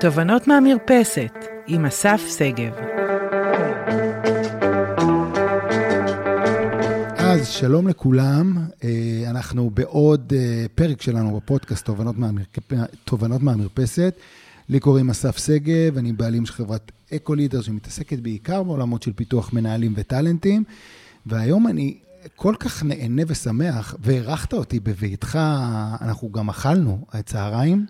תובנות מהמרפסת עם אסף שגב. אז שלום לכולם, אה, אנחנו בעוד אה, פרק שלנו בפודקאסט תובנות, מהמרפ... תובנות מהמרפסת. לי קוראים אסף שגב, אני בעלים של חברת אקו-לידר שמתעסקת בעיקר בעולמות של פיתוח מנהלים וטאלנטים, והיום אני כל כך נהנה ושמח, והערכת אותי בביתך, אנחנו גם אכלנו את צהריים.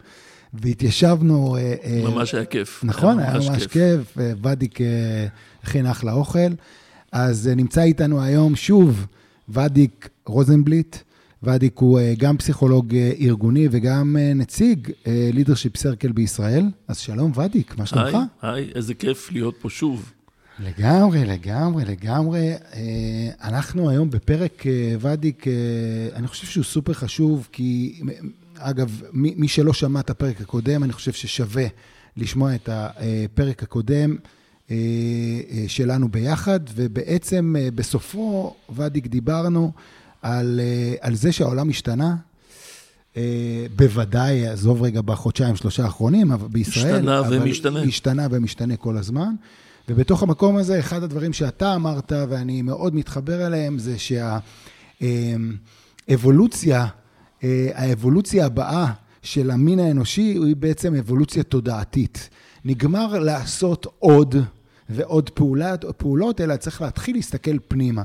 והתיישבנו... אה, אה, ממש היה כיף. נכון, היה ממש כיף. אה, הכין אחלה אוכל. אז נמצא איתנו היום שוב ודיק רוזנבליט. ודיק הוא גם פסיכולוג ארגוני וגם נציג לידרשיפ סרקל בישראל. אז שלום, ודיק, מה שלומך? היי, היי, איזה כיף להיות פה שוב. לגמרי, לגמרי, לגמרי. אנחנו היום בפרק ודיק, אני חושב שהוא סופר חשוב, כי אגב, מי, מי שלא שמע את הפרק הקודם, אני חושב ששווה לשמוע את הפרק הקודם אה, אה, שלנו ביחד, ובעצם אה, בסופו, ודיק, דיברנו על, על זה שהעולם השתנה. בוודאי, עזוב רגע בחודשיים, שלושה האחרונים, אבל בישראל... השתנה ומשתנה. השתנה ומשתנה כל הזמן. ובתוך המקום הזה, אחד הדברים שאתה אמרת, ואני מאוד מתחבר אליהם, זה שהאבולוציה אה, האבולוציה הבאה של המין האנושי היא בעצם אבולוציה תודעתית. נגמר לעשות עוד ועוד פעולת, פעולות, אלא צריך להתחיל להסתכל פנימה.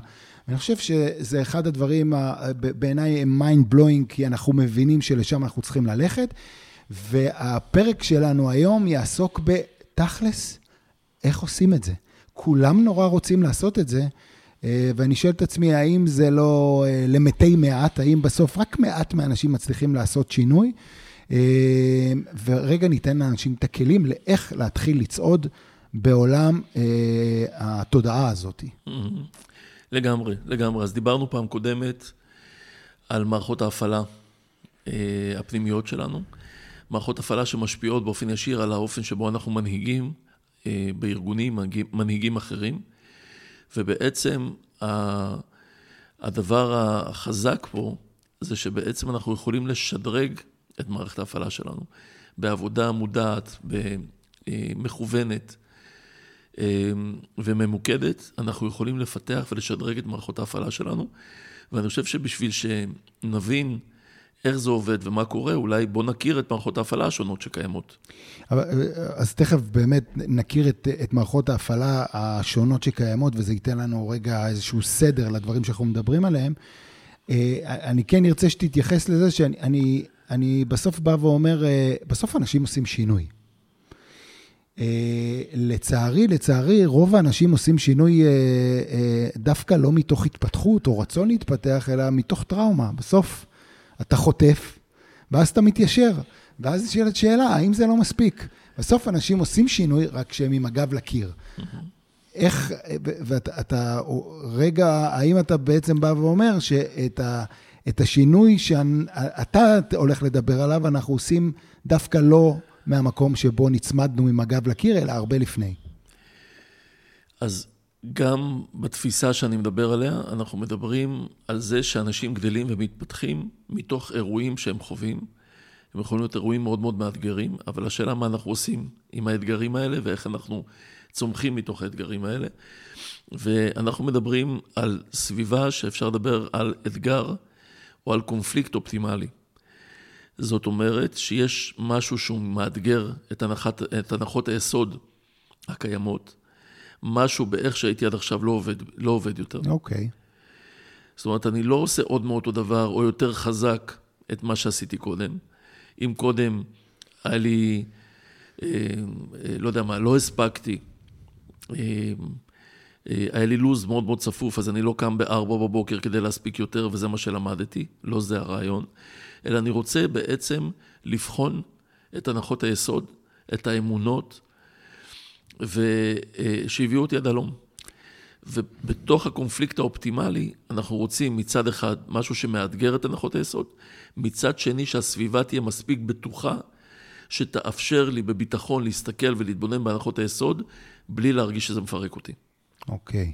אני חושב שזה אחד הדברים, בעיניי הם mind blowing, כי אנחנו מבינים שלשם אנחנו צריכים ללכת. והפרק שלנו היום יעסוק בתכלס, איך עושים את זה. כולם נורא רוצים לעשות את זה, אה, ואני שואל את עצמי, האם זה לא אה, למתי מעט, האם בסוף רק מעט מהאנשים מצליחים לעשות שינוי? אה, ורגע ניתן לאנשים את הכלים לאיך להתחיל לצעוד בעולם התודעה הזאת. Mm-hmm. לגמרי, לגמרי. אז דיברנו פעם קודמת על מערכות ההפעלה הפנימיות שלנו. מערכות הפעלה שמשפיעות באופן ישיר על האופן שבו אנחנו מנהיגים בארגונים, מנהיגים אחרים. ובעצם הדבר החזק פה זה שבעצם אנחנו יכולים לשדרג את מערכת ההפעלה שלנו בעבודה מודעת, מכוונת אה, וממוקדת, אנחנו יכולים לפתח ולשדרג את מערכות ההפעלה שלנו. ואני חושב שבשביל שנבין איך זה עובד ומה קורה, אולי בוא נכיר את מערכות ההפעלה השונות שקיימות. אבל, אז תכף באמת נכיר את, את מערכות ההפעלה השונות שקיימות, וזה ייתן לנו רגע איזשהו סדר לדברים שאנחנו מדברים עליהם. אה, אני כן ארצה שתתייחס לזה שאני אני, אני בסוף בא ואומר, אה, בסוף אנשים עושים שינוי. אה, לצערי, לצערי, רוב האנשים עושים שינוי דווקא לא מתוך התפתחות או רצון להתפתח, אלא מתוך טראומה. בסוף, אתה חוטף, ואז אתה מתיישר. ואז נשאלת שאלה, האם זה לא מספיק? בסוף אנשים עושים שינוי, רק כשהם עם הגב לקיר. איך, ואתה, אתה, רגע, האם אתה בעצם בא ואומר שאת ה, את השינוי שאתה הולך לדבר עליו, אנחנו עושים דווקא לא מהמקום שבו נצמדנו עם הגב לקיר, אלא הרבה לפני. אז גם בתפיסה שאני מדבר עליה, אנחנו מדברים על זה שאנשים גדלים ומתפתחים מתוך אירועים שהם חווים. הם יכולים להיות אירועים מאוד מאוד מאתגרים, אבל השאלה מה אנחנו עושים עם האתגרים האלה ואיך אנחנו צומחים מתוך האתגרים האלה. ואנחנו מדברים על סביבה שאפשר לדבר על אתגר או על קונפליקט אופטימלי. זאת אומרת שיש משהו שהוא מאתגר את, הנחת, את הנחות היסוד הקיימות. משהו באיך שהייתי עד עכשיו לא עובד, לא עובד יותר. אוקיי. Okay. זאת אומרת, אני לא עושה עוד מאותו דבר, או יותר חזק את מה שעשיתי קודם. אם קודם היה לי, אה, אה, לא יודע מה, לא הספקתי, אה, היה לי לו"ז מאוד מאוד צפוף, אז אני לא קם בארבע בבוקר כדי להספיק יותר, וזה מה שלמדתי, לא זה הרעיון, אלא אני רוצה בעצם לבחון את הנחות היסוד, את האמונות, ושהביאו אותי עד הלום. ובתוך הקונפליקט האופטימלי, אנחנו רוצים מצד אחד משהו שמאתגר את הנחות היסוד, מצד שני שהסביבה תהיה מספיק בטוחה, שתאפשר לי בביטחון להסתכל ולהתבונן בהנחות היסוד, בלי להרגיש שזה מפרק אותי. אוקיי.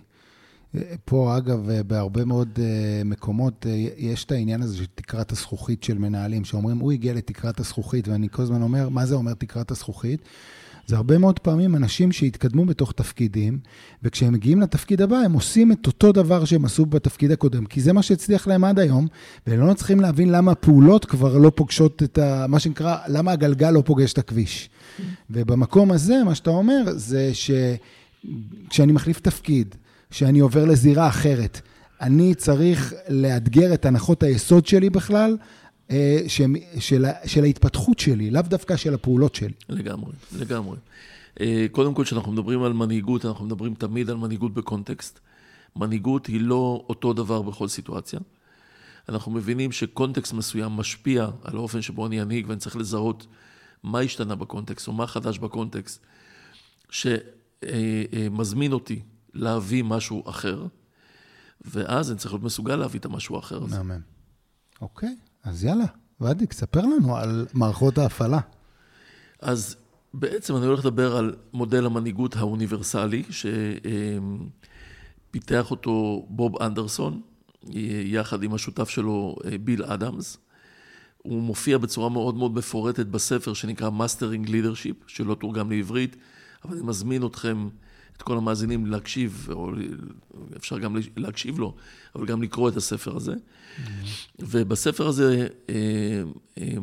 פה, אגב, בהרבה מאוד מקומות יש את העניין הזה של תקרת הזכוכית של מנהלים, שאומרים, הוא הגיע לתקרת הזכוכית, ואני כל הזמן אומר, מה זה אומר תקרת הזכוכית? זה הרבה מאוד פעמים אנשים שהתקדמו בתוך תפקידים, וכשהם מגיעים לתפקיד הבא, הם עושים את אותו דבר שהם עשו בתפקיד הקודם, כי זה מה שהצליח להם עד היום, והם לא צריכים להבין למה הפעולות כבר לא פוגשות את ה... מה שנקרא, למה הגלגל לא פוגש את הכביש. ובמקום הזה, מה שאתה אומר, זה שכשאני מחליף תפקיד, כשאני עובר לזירה אחרת, אני צריך לאתגר את הנחות היסוד שלי בכלל, של, של, של ההתפתחות שלי, לאו דווקא של הפעולות שלי. לגמרי, לגמרי. אה, קודם כל, כשאנחנו מדברים על מנהיגות, אנחנו מדברים תמיד על מנהיגות בקונטקסט. מנהיגות היא לא אותו דבר בכל סיטואציה. אנחנו מבינים שקונטקסט מסוים משפיע על האופן שבו אני אנהיג, ואני צריך לזהות מה השתנה בקונטקסט, או מה חדש בקונטקסט, שמזמין אותי להביא משהו אחר, ואז אני צריך להיות מסוגל להביא את המשהו האחר הזה. מאמן. אוקיי. אז יאללה, ודיק, ספר לנו על מערכות ההפעלה. אז בעצם אני הולך לדבר על מודל המנהיגות האוניברסלי, שפיתח אותו בוב אנדרסון, יחד עם השותף שלו ביל אדמס. הוא מופיע בצורה מאוד מאוד מפורטת בספר שנקרא Mastering Leadership, שלא תורגם לעברית, אבל אני מזמין אתכם את כל המאזינים להקשיב, או אפשר גם להקשיב לו, אבל גם לקרוא את הספר הזה. ובספר הזה אה, אה,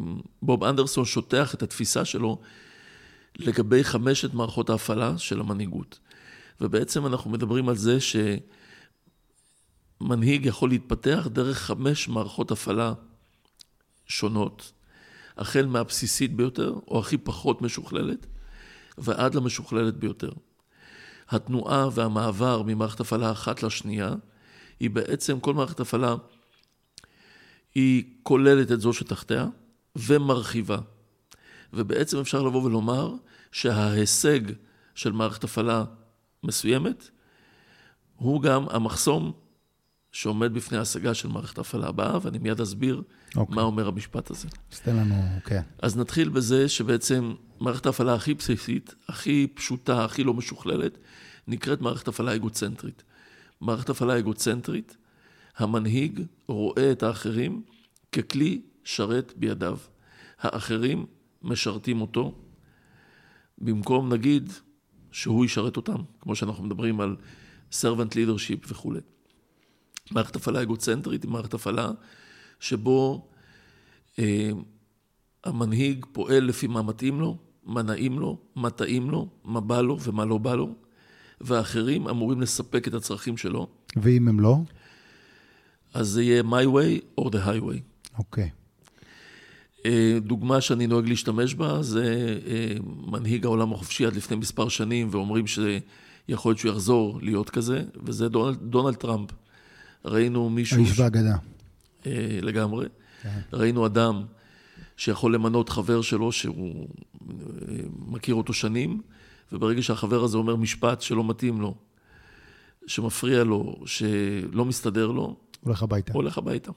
בוב אנדרסון שוטח את התפיסה שלו לגבי חמשת מערכות ההפעלה של המנהיגות. ובעצם אנחנו מדברים על זה שמנהיג יכול להתפתח דרך חמש מערכות הפעלה שונות, החל מהבסיסית ביותר, או הכי פחות משוכללת, ועד למשוכללת ביותר. התנועה והמעבר ממערכת הפעלה אחת לשנייה, היא בעצם, כל מערכת הפעלה היא כוללת את זו שתחתיה ומרחיבה. ובעצם אפשר לבוא ולומר שההישג של מערכת הפעלה מסוימת הוא גם המחסום שעומד בפני ההשגה של מערכת ההפעלה הבאה, ואני מיד אסביר okay. אוקיי. מה אומר המשפט הזה. אז תן לנו, כן. Okay. אז נתחיל בזה שבעצם מערכת ההפעלה הכי בסיסית, הכי פשוטה, הכי לא משוכללת, נקראת מערכת הפעלה אגוצנטרית. מערכת הפעלה אגוצנטרית, המנהיג רואה את האחרים ככלי שרת בידיו. האחרים משרתים אותו, במקום נגיד שהוא ישרת אותם, כמו שאנחנו מדברים על servant leadership וכולי. מערכת הפעלה אגוצנטרית היא מערכת הפעלה שבו אה, המנהיג פועל לפי מה מתאים לו, מה נעים לו, מה טעים לו, מה בא לו ומה לא בא לו, והאחרים אמורים לספק את הצרכים שלו. ואם הם לא? אז זה יהיה my way or the highway. אוקיי. Okay. דוגמה שאני נוהג להשתמש בה זה אה, מנהיג העולם החופשי עד לפני מספר שנים, ואומרים שיכול להיות שהוא יחזור להיות כזה, וזה דונלד, דונלד טראמפ. ראינו מישהו... האיש והאגדה. אה, לגמרי. כן. ראינו אדם שיכול למנות חבר שלו, שהוא מכיר אותו שנים, וברגע שהחבר הזה אומר משפט שלא מתאים לו, שמפריע לו, שלא מסתדר לו, הולך הביתה. הולך הביתה.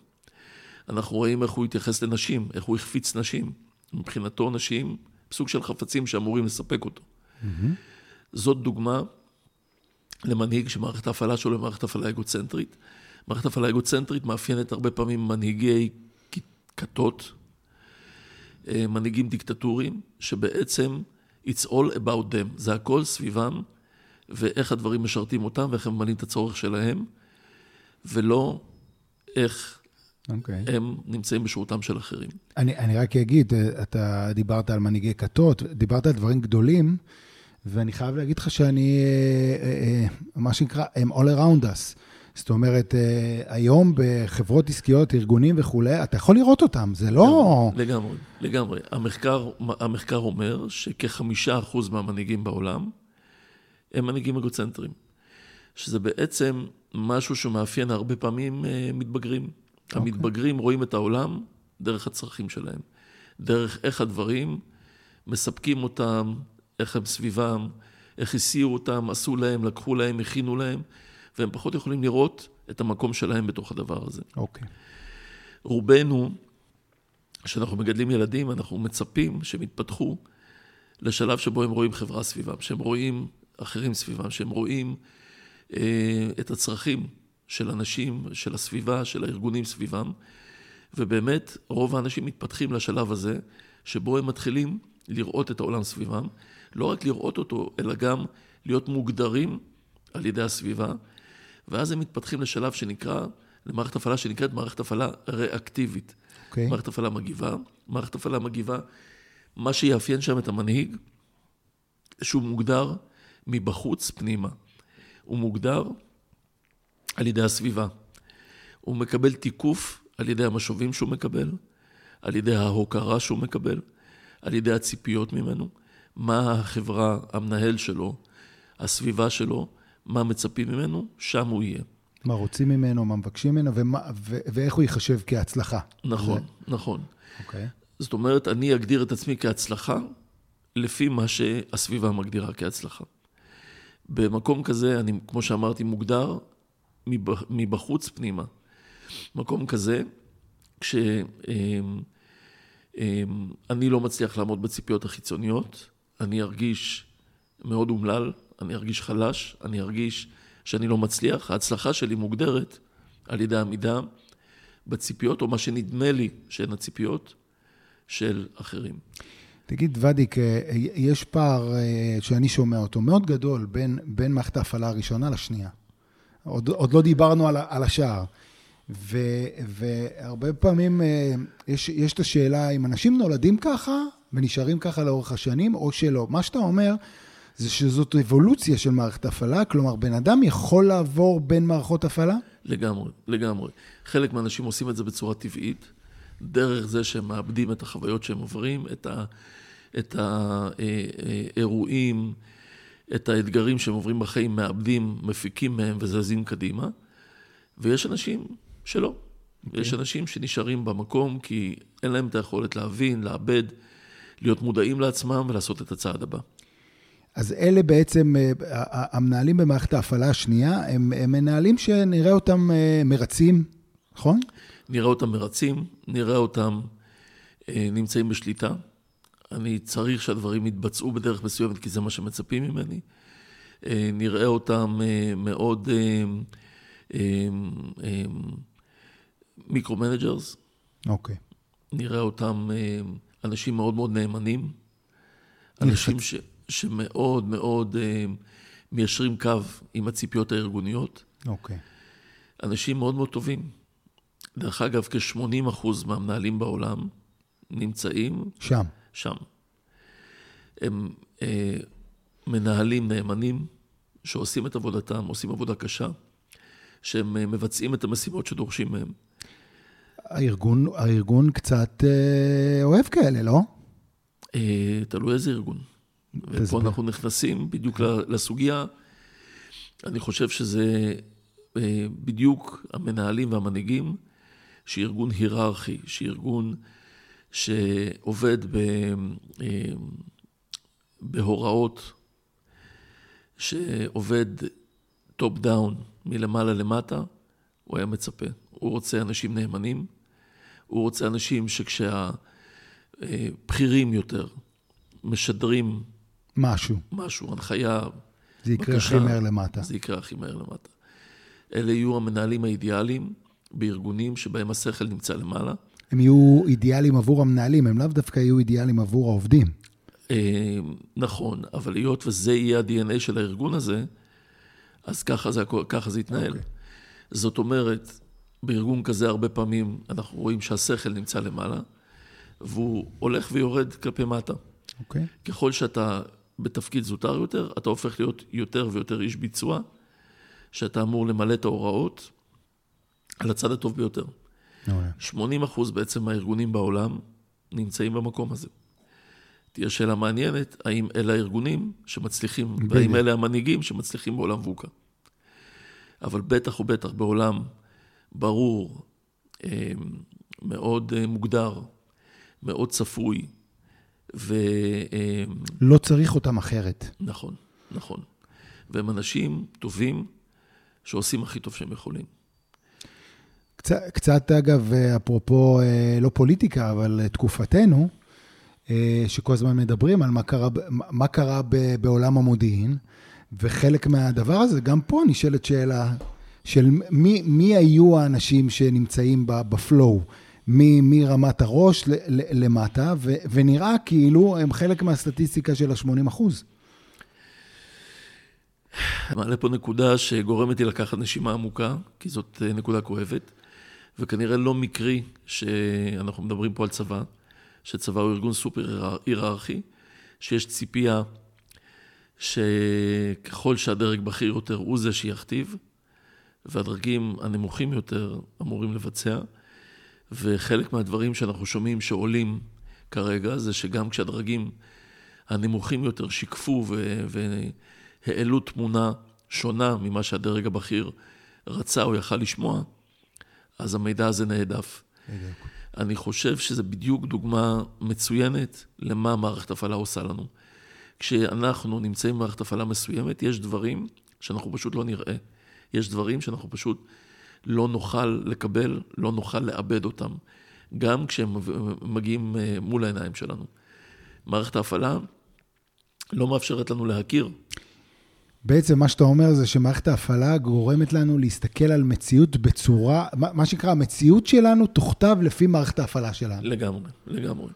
אנחנו רואים איך הוא התייחס לנשים, איך הוא החפיץ נשים. מבחינתו נשים, סוג של חפצים שאמורים לספק אותו. Mm-hmm. זאת דוגמה למנהיג שמערכת ההפעלה שלו היא מערכת הפעלה אגוצנטרית. מערכת הפעלה אגוצנטרית מאפיינת הרבה פעמים מנהיגי כתות, אה, מנהיגים דיקטטוריים, שבעצם It's all about them. זה הכל סביבם, ואיך הדברים משרתים אותם, ואיך הם ממלאים את הצורך שלהם, ולא איך okay. אוקיי. הם נמצאים בשירותם של אחרים. אני, אני רק אגיד, אתה דיברת על מנהיגי כתות, דיברת על דברים גדולים, ואני חייב להגיד לך שאני, אה, אה, מה שנקרא, הם all around us. זאת אומרת, אה, היום בחברות עסקיות, ארגונים וכולי, אתה יכול לראות אותם, זה לא... לגמרי, לגמרי. המחקר, המחקר אומר שכחמישה אחוז מהמנהיגים בעולם הם מנהיגים אגוצנטרים. שזה בעצם משהו שמאפיין הרבה פעמים אה, מתבגרים. Okay. אוקיי. המתבגרים רואים את העולם דרך הצרכים שלהם. דרך איך הדברים מספקים אותם, איך הם סביבם, איך הסיעו אותם, עשו להם, לקחו להם, הכינו להם. והם פחות יכולים לראות את המקום שלהם בתוך הדבר הזה. אוקיי. Okay. רובנו, כשאנחנו מגדלים ילדים, אנחנו מצפים שהם יתפתחו לשלב שבו הם רואים חברה סביבם, שהם רואים אחרים סביבם, שהם רואים אה, את הצרכים של אנשים, של הסביבה, של הארגונים סביבם, ובאמת רוב האנשים מתפתחים לשלב הזה, שבו הם מתחילים לראות את העולם סביבם, לא רק לראות אותו, אלא גם להיות מוגדרים על ידי הסביבה, ואז הם מתפתחים לשלב שנקרא, למערכת הפעלה שנקראת מערכת הפעלה ריאקטיבית. Okay. אוקיי. מערכת הפעלה מגיבה, מערכת הפעלה מגיבה, מה שיאפיין שם את המנהיג, שהוא מוגדר מבחוץ פנימה. הוא מוגדר על ידי הסביבה. הוא מקבל תיקוף על ידי המשובים שהוא מקבל, על ידי ההוקרה שהוא מקבל, על ידי הציפיות ממנו, מה החברה, המנהל שלו, הסביבה שלו, מה מצפים ממנו, שם הוא יהיה. מה רוצים ממנו, מה מבקשים ממנו, ומה, ו, ואיך הוא ייחשב כהצלחה. נכון, זה... נכון. אוקיי. זאת אומרת, אני אגדיר את עצמי כהצלחה לפי מה שהסביבה מגדירה כהצלחה. במקום כזה, אני, כמו שאמרתי, מוגדר מבחוץ פנימה. מקום כזה, כשאני לא מצליח לעמוד בציפיות החיצוניות, אני ארגיש מאוד אומלל, אני ארגיש חלש, אני ארגיש שאני לא מצליח. ההצלחה שלי מוגדרת על ידי עמידה בציפיות, או מה שנדמה לי שהן הציפיות של אחרים. תגיד, ודיק, יש פער שאני שומע אותו מאוד גדול בין, בין מערכת ההפעלה הראשונה לשנייה. עוד, עוד לא דיברנו על, על השער. ו, והרבה פעמים יש, יש את השאלה אם אנשים נולדים ככה ונשארים ככה לאורך השנים, או שלא. מה שאתה אומר, זה שזאת אבולוציה של מערכת הפעלה, כלומר, בן אדם יכול לעבור בין מערכות הפעלה? לגמרי, לגמרי. חלק מהאנשים עושים את זה בצורה טבעית, דרך זה שהם מאבדים את החוויות שהם עוברים, את, ה, את האירועים, את האתגרים שהם עוברים בחיים, מאבדים, מפיקים מהם וזזים קדימה. ויש אנשים שלא. Okay. אוקיי. יש אנשים שנשארים במקום כי אין להם את היכולת להבין, לאבד, להיות מודעים לעצמם ולעשות את הצעד הבא. אז אלה בעצם, אה, המנהלים במערכת ההפעלה השנייה, הם, הם מנהלים שנראה אותם אה, מרצים, נכון? נראה אותם מרצים, נראה אותם אה, נמצאים בשליטה. אני צריך שהדברים יתבצעו בדרך מסוימת, כי זה מה שמצפים ממני. נראה אותם מאוד micro-managers. אוקיי. נראה אותם אנשים מאוד מאוד נאמנים. אנשים ש... שמאוד מאוד אה, מיישרים קו עם הציפיות הארגוניות. אוקיי. Okay. אנשים מאוד מאוד טובים. דרך אגב, כ-80 אחוז מהמנהלים בעולם נמצאים... שם. שם. הם אה, מנהלים נאמנים, שעושים את עבודתם, עושים עבודה קשה, שהם אה, מבצעים את המשימות שדורשים מהם. הארגון, הארגון קצת אה, אוהב כאלה, לא? אה, תלוי איזה ארגון. ופה אנחנו נכנסים בדיוק לסוגיה. אני חושב שזה אה, בדיוק המנהלים והמנהיגים, שארגון היררכי, שארגון שעובד ב, אה, בהוראות, שעובד top down, מלמעלה למטה, הוא היה מצפה. הוא רוצה אנשים נאמנים, הוא רוצה אנשים שכשהבכירים יותר משדרים משהו. משהו, הנחיה. זה יקרה בקשה, הכי מהר למטה. זה יקרה הכי מהר למטה. אלה יהיו המנהלים האידיאליים בארגונים שבהם השכל נמצא למעלה. הם יהיו אידיאליים עבור המנהלים, הם לאו דווקא יהיו אידיאליים עבור העובדים. אה, נכון, אבל היות וזה יהיה ה-DNA של הארגון הזה, אז ככה זה, ככה זה יתנהל. Okay. אוקיי. זאת אומרת, בארגון כזה הרבה פעמים אנחנו רואים שהשכל נמצא למעלה, והוא הולך ויורד כלפי מטה. אוקיי. Okay. ככל שאתה בתפקיד זוטר יותר, אתה הופך להיות יותר ויותר איש ביצוע, שאתה אמור למלא את ההוראות על הצד הטוב ביותר. Okay. 80 אחוז בעצם מהארגונים בעולם נמצאים במקום הזה. תהיה שאלה מעניינת, האם אלה הארגונים שמצליחים. והאם אלה המנהיגים שמצליחים בעולם ווקה. אבל בטח ובטח בעולם ברור, אה, מאוד אה, מוגדר, מאוד צפוי, ו... לא צריך אותם אחרת. נכון, נכון. והם אנשים טובים שעושים הכי טוב שהם יכולים. קצת, קצת אגב, אפרופו, אה, לא פוליטיקה, אבל תקופתנו, אה, שכל הזמן מדברים על מה קרה, מה קרה בעולם המודיעין, וחלק מהדבר הזה, גם פה נשאלת שאלה של מי, מי היו האנשים שנמצאים בפלואו. מרמת הראש למטה, ו, ונראה כאילו הם חלק מהסטטיסטיקה של ה-80 אחוז. מעלה פה נקודה שגורמת לי לקחת נשימה עמוקה, כי זאת אה, נקודה כואבת, וכנראה לא מקרי שאנחנו מדברים פה על צבא, שצבא הוא ארגון סופר היררכי, שיש ציפייה שככל שהדרג בכיר יותר הוא זה שיכתיב, והדרגים הנמוכים יותר אמורים לבצע. וחלק מהדברים שאנחנו שומעים שעולים כרגע, זה שגם כשהדרגים הנמוכים יותר שיקפו והעלו תמונה שונה ממה שהדרג הבכיר רצה או יכל לשמוע, אז המידע הזה נהדף. אני חושב שזה בדיוק דוגמה מצוינת למה מערכת הפעלה עושה לנו. כשאנחנו נמצאים במערכת הפעלה מסוימת, יש דברים שאנחנו פשוט לא נראה. יש דברים שאנחנו פשוט לא נוכל לקבל, לא נוכל לאבד אותם, גם כשהם מגיעים אה, מול העיניים שלנו. מערכת ההפעלה לא מאפשרת לנו להכיר. בעצם מה שאתה אומר זה שמערכת ההפעלה גורמת לנו להסתכל על מציאות בצורה, מה שנקרא, המציאות שלנו תוכתב לפי מערכת ההפעלה שלנו. לגמרי, לגמרי.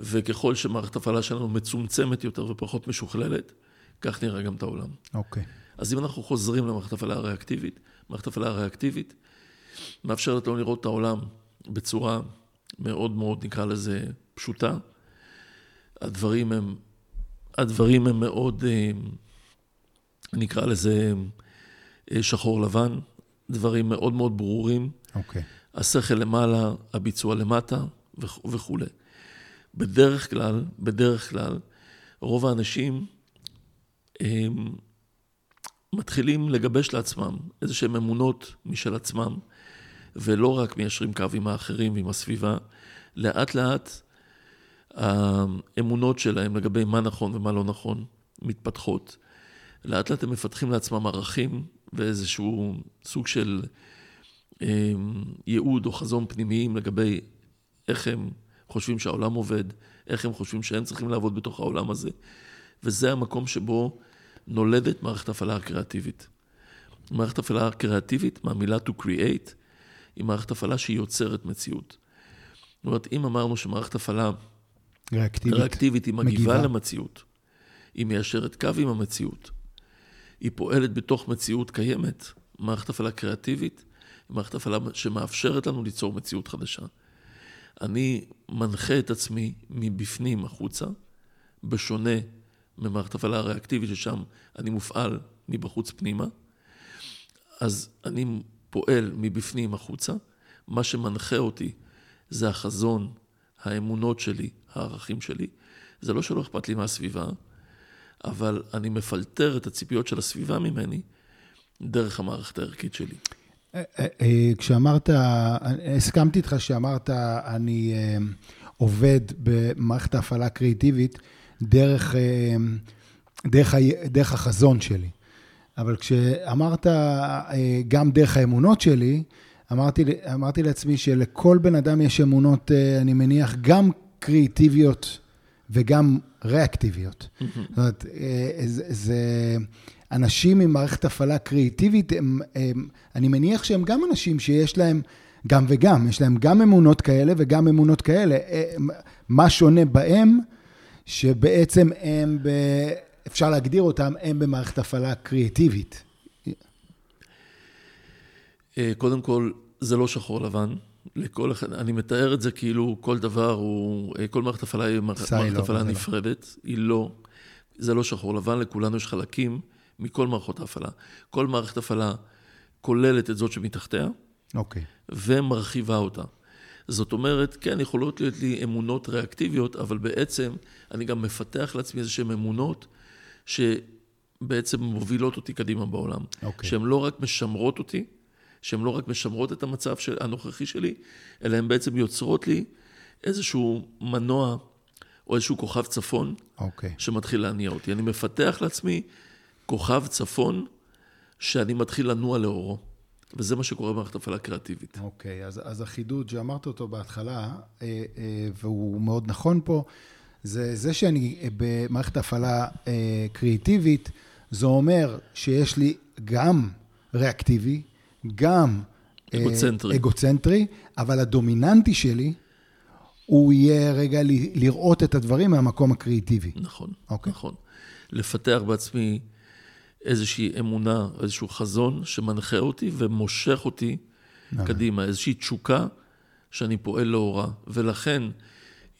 וככל שמערכת ההפעלה שלנו מצומצמת יותר ופחות משוכללת, כך נראה גם את העולם. אוקיי. Okay. אז אם אנחנו חוזרים למערכת ההפעלה הריאקטיבית, מערכת הפעלה ריאקטיבית, מאפשרת לנו לראות את העולם בצורה מאוד מאוד, נקרא לזה, פשוטה. הדברים הם, הדברים הם מאוד, אה, נקרא לזה, אה, שחור לבן, דברים מאוד מאוד ברורים. אוקיי. Okay. השכל למעלה, הביצוע למטה וכולי. בדרך כלל, בדרך כלל, רוב האנשים הם, מתחילים לגבש לעצמם איזה שהן אמונות משל עצמם, ולא רק מיישרים קו עם האחרים ועם הסביבה, לאט לאט האמונות שלהם לגבי מה נכון ומה לא נכון מתפתחות. לאט לאט הם מפתחים לעצמם ערכים ואיזשהו סוג של אה, ייעוד או חזון פנימיים לגבי איך הם חושבים שהעולם עובד, איך הם חושבים שהם צריכים לעבוד בתוך העולם הזה. וזה המקום שבו נולדת מערכת הפעלה הקריאטיבית. מערכת הפעלה הקריאטיבית, מהמילה to create, היא מערכת הפעלה שהיא יוצרת מציאות. זאת אומרת, אם אמרנו שמערכת הפעלה ריאקטיבית, ריאקטיבית היא מגיבה, מגיבה למציאות, היא מיישרת קו עם המציאות, היא פועלת בתוך מציאות קיימת, מערכת הפעלה קריאטיבית היא מערכת הפעלה שמאפשרת לנו ליצור מציאות חדשה. אני מנחה את עצמי מבפנים החוצה, בשונה ממערכת הפעלה הריאקטיבית, ששם אני מופעל מבחוץ פנימה, אז אני פועל מבפנים החוצה. מה שמנחה אותי זה החזון, האמונות שלי, הערכים שלי. זה לא שלא אכפת לי מהסביבה, אבל אני מפלטר את הציפיות של הסביבה ממני דרך המערכת הערכית שלי. אה, אה, אה, כשאמרת, הסכמתי איתך שאמרת, אני עובד במערכת ההפעלה הקריאיטיבית, דרך, אה, דרך, דרך החזון שלי. אבל כשאמרת אה, גם דרך האמונות שלי, אמרתי, אמרתי לעצמי שלכל בן אדם יש אמונות, אה, אני מניח, גם קריאיטיביות וגם ריאקטיביות. Mm-hmm. זאת אומרת, זה, זה אנשים עם מערכת הפעלה קריאיטיבית, הם, הם, אני מניח שהם גם אנשים שיש להם גם וגם, יש להם גם אמונות כאלה וגם אמונות כאלה. מה שונה בהם? שבעצם הם, ב... אפשר להגדיר אותם, הם במערכת הפעלה קריאטיבית. אה, קודם כל, זה לא שחור לבן. לכל אחד, אני מתאר את זה כאילו כל דבר הוא, אה, כל מערכת הפעלה היא מערכת הפעלה לא. נפרדת, היא לא, זה לא שחור לבן, לכולנו יש חלקים מכל מערכות ההפעלה. כל מערכת הפעלה כוללת את זאת שמתחתיה, אוקיי. ומרחיבה אותה. זאת אומרת, כן, יכולות להיות לי אמונות ריאקטיביות, אבל בעצם אני גם מפתח לעצמי איזשהן אמונות שבעצם מובילות אותי קדימה בעולם. Okay. אוקיי. שהן לא רק משמרות אותי, שהן לא רק משמרות את המצב של, הנוכחי שלי, אלא הן בעצם יוצרות לי איזשהו מנוע או איזשהו כוכב צפון okay. אוקיי. שמתחיל להניע אותי. אני מפתח לעצמי כוכב צפון שאני מתחיל לנוע לאורו. וזה מה שקורה במערכת הפעלה קריאטיבית. אוקיי, okay, אז, אז החידוד שאמרת אותו בהתחלה, אה, אה, והוא מאוד נכון פה, זה זה שאני במערכת הפעלה אה, קריאטיבית, זה אומר שיש לי גם ריאקטיבי, גם אה, אגוצנטרי. אגוצנטרי, אבל הדומיננטי שלי, הוא יהיה רגע ל- לראות את הדברים מהמקום הקריאיטיבי. נכון, אוקיי. נכון. לפתח בעצמי איזושהי אמונה, איזשהו חזון שמנחה אותי ומושך אותי קדימה, איזושהי תשוקה שאני פועל לאורה. ולכן,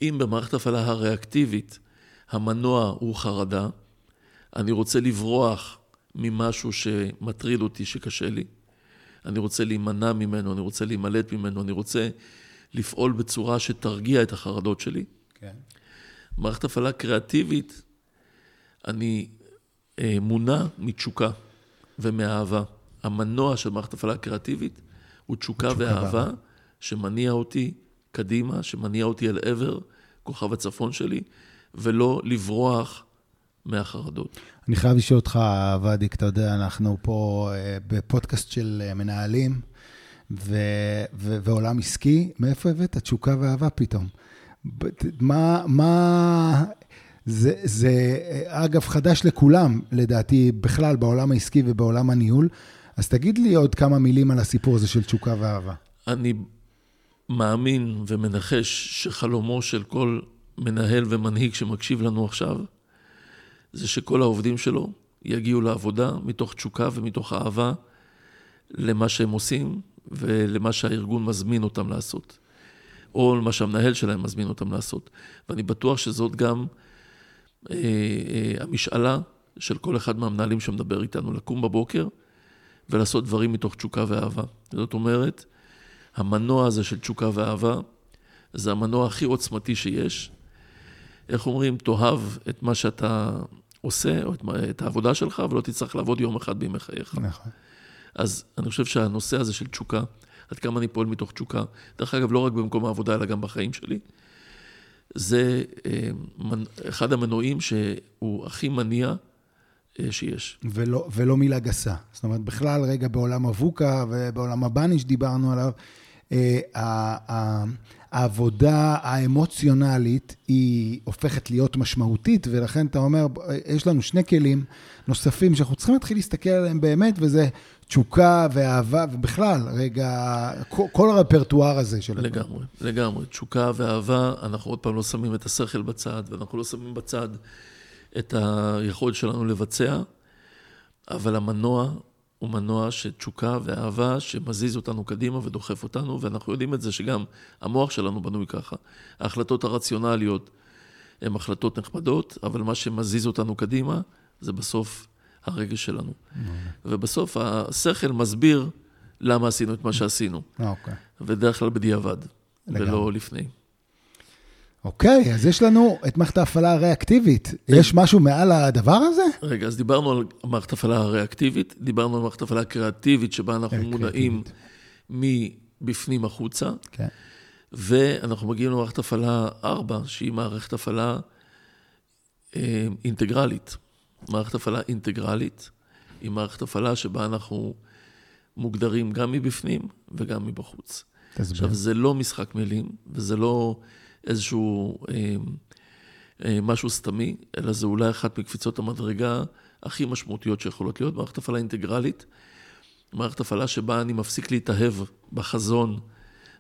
אם במערכת ההפעלה הריאקטיבית המנוע הוא חרדה, אני רוצה לברוח ממשהו שמטריד אותי, שקשה לי. אני רוצה להימנע ממנו, אני רוצה להימלט ממנו, אני רוצה לפעול בצורה שתרגיע את החרדות שלי. כן. מערכת הפעלה קריאטיבית, אני מונע מתשוקה ומאהבה. המנוע של מערכת הפעלה קריאטיבית הוא תשוקה ואהבה. שמניע אותי קדימה, שמניע אותי אל עבר כוכב הצפון שלי, ולא לברוח מהחרדות. אני חייב לשאול אותך, ואדיק, אתה יודע, אנחנו פה אה, בפודקאסט של אה, מנהלים ו- ו- ועולם עסקי, מאיפה הבאת תשוקה ואהבה פתאום? מה, מה, זה, זה אגב חדש לכולם, לדעתי, בכלל בעולם העסקי ובעולם הניהול, אז תגיד לי עוד כמה מילים על הסיפור הזה של תשוקה ואהבה. אני מאמין ומנחש שחלומו של כל מנהל ומנהיג שמקשיב לנו עכשיו, זה שכל העובדים שלו יגיעו לעבודה מתוך תשוקה ומתוך אהבה למה שהם עושים ולמה שהארגון מזמין אותם לעשות, או למה שהמנהל שלהם מזמין אותם לעשות. ואני בטוח שזאת גם המשאלה של כל אחד מהמנהלים שמדבר איתנו, לקום בבוקר ולעשות דברים מתוך תשוקה ואהבה. זאת אומרת, המנוע הזה של תשוקה ואהבה, זה המנוע הכי עוצמתי שיש. איך אומרים, תאהב את מה שאתה עושה, או את, את העבודה שלך, ולא תצטרך לעבוד יום אחד בימי חייך. נכון. אז אני חושב שהנושא הזה של תשוקה, עד כמה אני פועל מתוך תשוקה, דרך אגב, לא רק במקום העבודה, אלא גם בחיים שלי, זה אה, אחד המנועים שהוא הכי מניע אה, שיש. ולא, ולא מילה גסה. זאת אומרת, בכלל, רגע, בעולם אבוקה ובעולם הבאני שדיברנו עליו, אה, העבודה האמוציונלית היא הופכת להיות משמעותית, ולכן אתה אומר, יש לנו שני כלים נוספים שאנחנו צריכים להתחיל להסתכל עליהם באמת, וזה תשוקה ואהבה, ובכלל, רגע, כל, הרפרטואר הזה של... לגמרי, לגמרי. תשוקה ואהבה, אנחנו עוד פעם לא שמים את השכל בצד, ואנחנו לא שמים בצד את היכולת שלנו לבצע, אבל המנוע הוא מנוע של תשוקה ואהבה שמזיז אותנו קדימה ודוחף אותנו, ואנחנו יודעים את זה שגם המוח שלנו בנוי ככה. ההחלטות הרציונליות הן החלטות נחמדות, אבל מה שמזיז אותנו קדימה זה בסוף הרגש שלנו. ובסוף השכל מסביר למה עשינו את מה שעשינו. אוקיי. ודרך כלל בדיעבד. ולא לפני. אוקיי, אז יש לנו את מערכת ההפעלה הריאקטיבית. יש משהו מעל הדבר הזה? רגע, אז דיברנו על מערכת הפעלה הריאקטיבית, דיברנו על מערכת הפעלה קריאטיבית, שבה אנחנו אה, מונעים מבפנים החוצה, כן. ואנחנו מגיעים למערכת הפעלה 4, שהיא מערכת הפעלה אה, אינטגרלית. מערכת הפעלה אינטגרלית היא מערכת הפעלה שבה אנחנו מוגדרים גם מבפנים וגם מבחוץ. תסביר. עכשיו, זה לא משחק מילים, וזה לא איזשהו אה, אה, משהו סתמי, אלא זה אולי אחת מקפיצות המדרגה הכי משמעותיות שיכולות להיות. מערכת הפעלה אינטגרלית, מערכת הפעלה שבה אני מפסיק להתאהב בחזון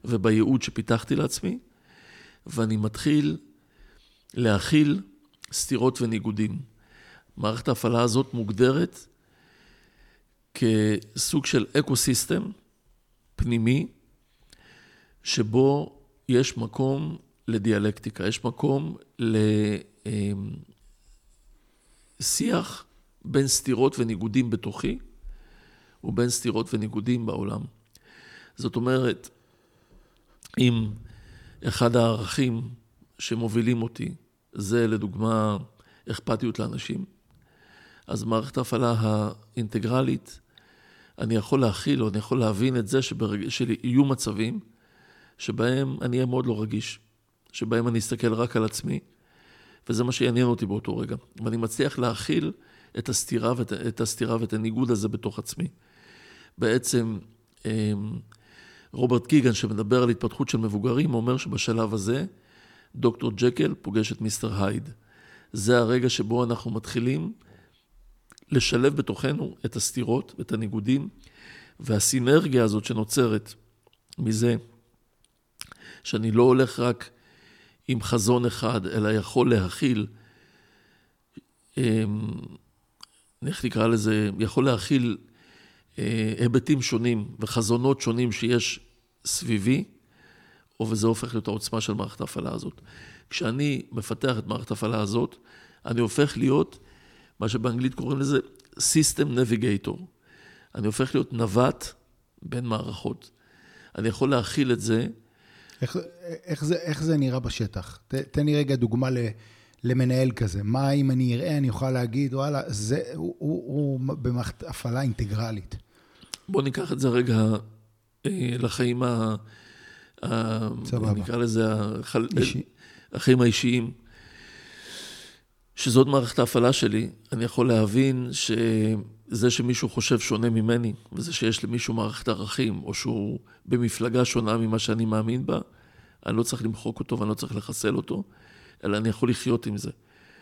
ובייעוד שפיתחתי לעצמי, ואני מתחיל להכיל סתירות וניגודים. מערכת ההפעלה הזאת מוגדרת כסוג של ecosystem פנימי, שבו יש מקום לדיאלקטיקה, יש מקום לשיח בין סתירות וניגודים בתוכי ובין סתירות וניגודים בעולם. זאת אומרת, אם אחד הערכים שמובילים אותי זה לדוגמה אכפתיות לאנשים, אז מערכת ההפעלה האינטגרלית, אני יכול להכיל או אני יכול להבין את זה שברג... שיהיו מצבים שבהם אני אהיה מאוד לא רגיש, שבהם אני אסתכל רק על עצמי, וזה מה שיעניין אותי באותו רגע. ואני מצליח להכיל את הסתירה ואת, את הסתירה ואת הניגוד הזה בתוך עצמי. בעצם אמ, רוברט קיגן, שמדבר על התפתחות של מבוגרים, אומר שבשלב הזה דוקטור ג'קל פוגש את מיסטר הייד. זה הרגע שבו אנחנו מתחילים לשלב בתוכנו את הסתירות ואת הניגודים, והסינרגיה הזאת שנוצרת מזה שאני לא הולך רק עם חזון אחד, אלא יכול להכיל, אמ, איך נקרא לזה, יכול להכיל אה, היבטים שונים וחזונות שונים שיש סביבי, וזה הופך להיות העוצמה של מערכת ההפעלה הזאת. כשאני מפתח את מערכת ההפעלה הזאת, אני הופך להיות, מה שבאנגלית קוראים לזה System Navigator. אני הופך להיות נווט בין מערכות. אני יכול להכיל את זה. איך, איך, זה, איך זה נראה בשטח? ת, תן לי רגע דוגמה למנהל כזה. מה אם אני אראה, אני אוכל להגיד, וואלה, זה, הוא, הוא, הוא במערכת הפעלה אינטגרלית. בוא ניקח את זה רגע אה, לחיים ה... סבבה. נקרא לזה החל... אישי. החיים האישיים. שזאת מערכת ההפעלה שלי, אני יכול להבין שזה שמישהו חושב שונה ממני, וזה שיש למישהו מערכת ערכים, או שהוא במפלגה שונה ממה שאני מאמין בה, אני לא צריך למחוק אותו ואני לא צריך לחסל אותו, אלא אני יכול לחיות עם זה.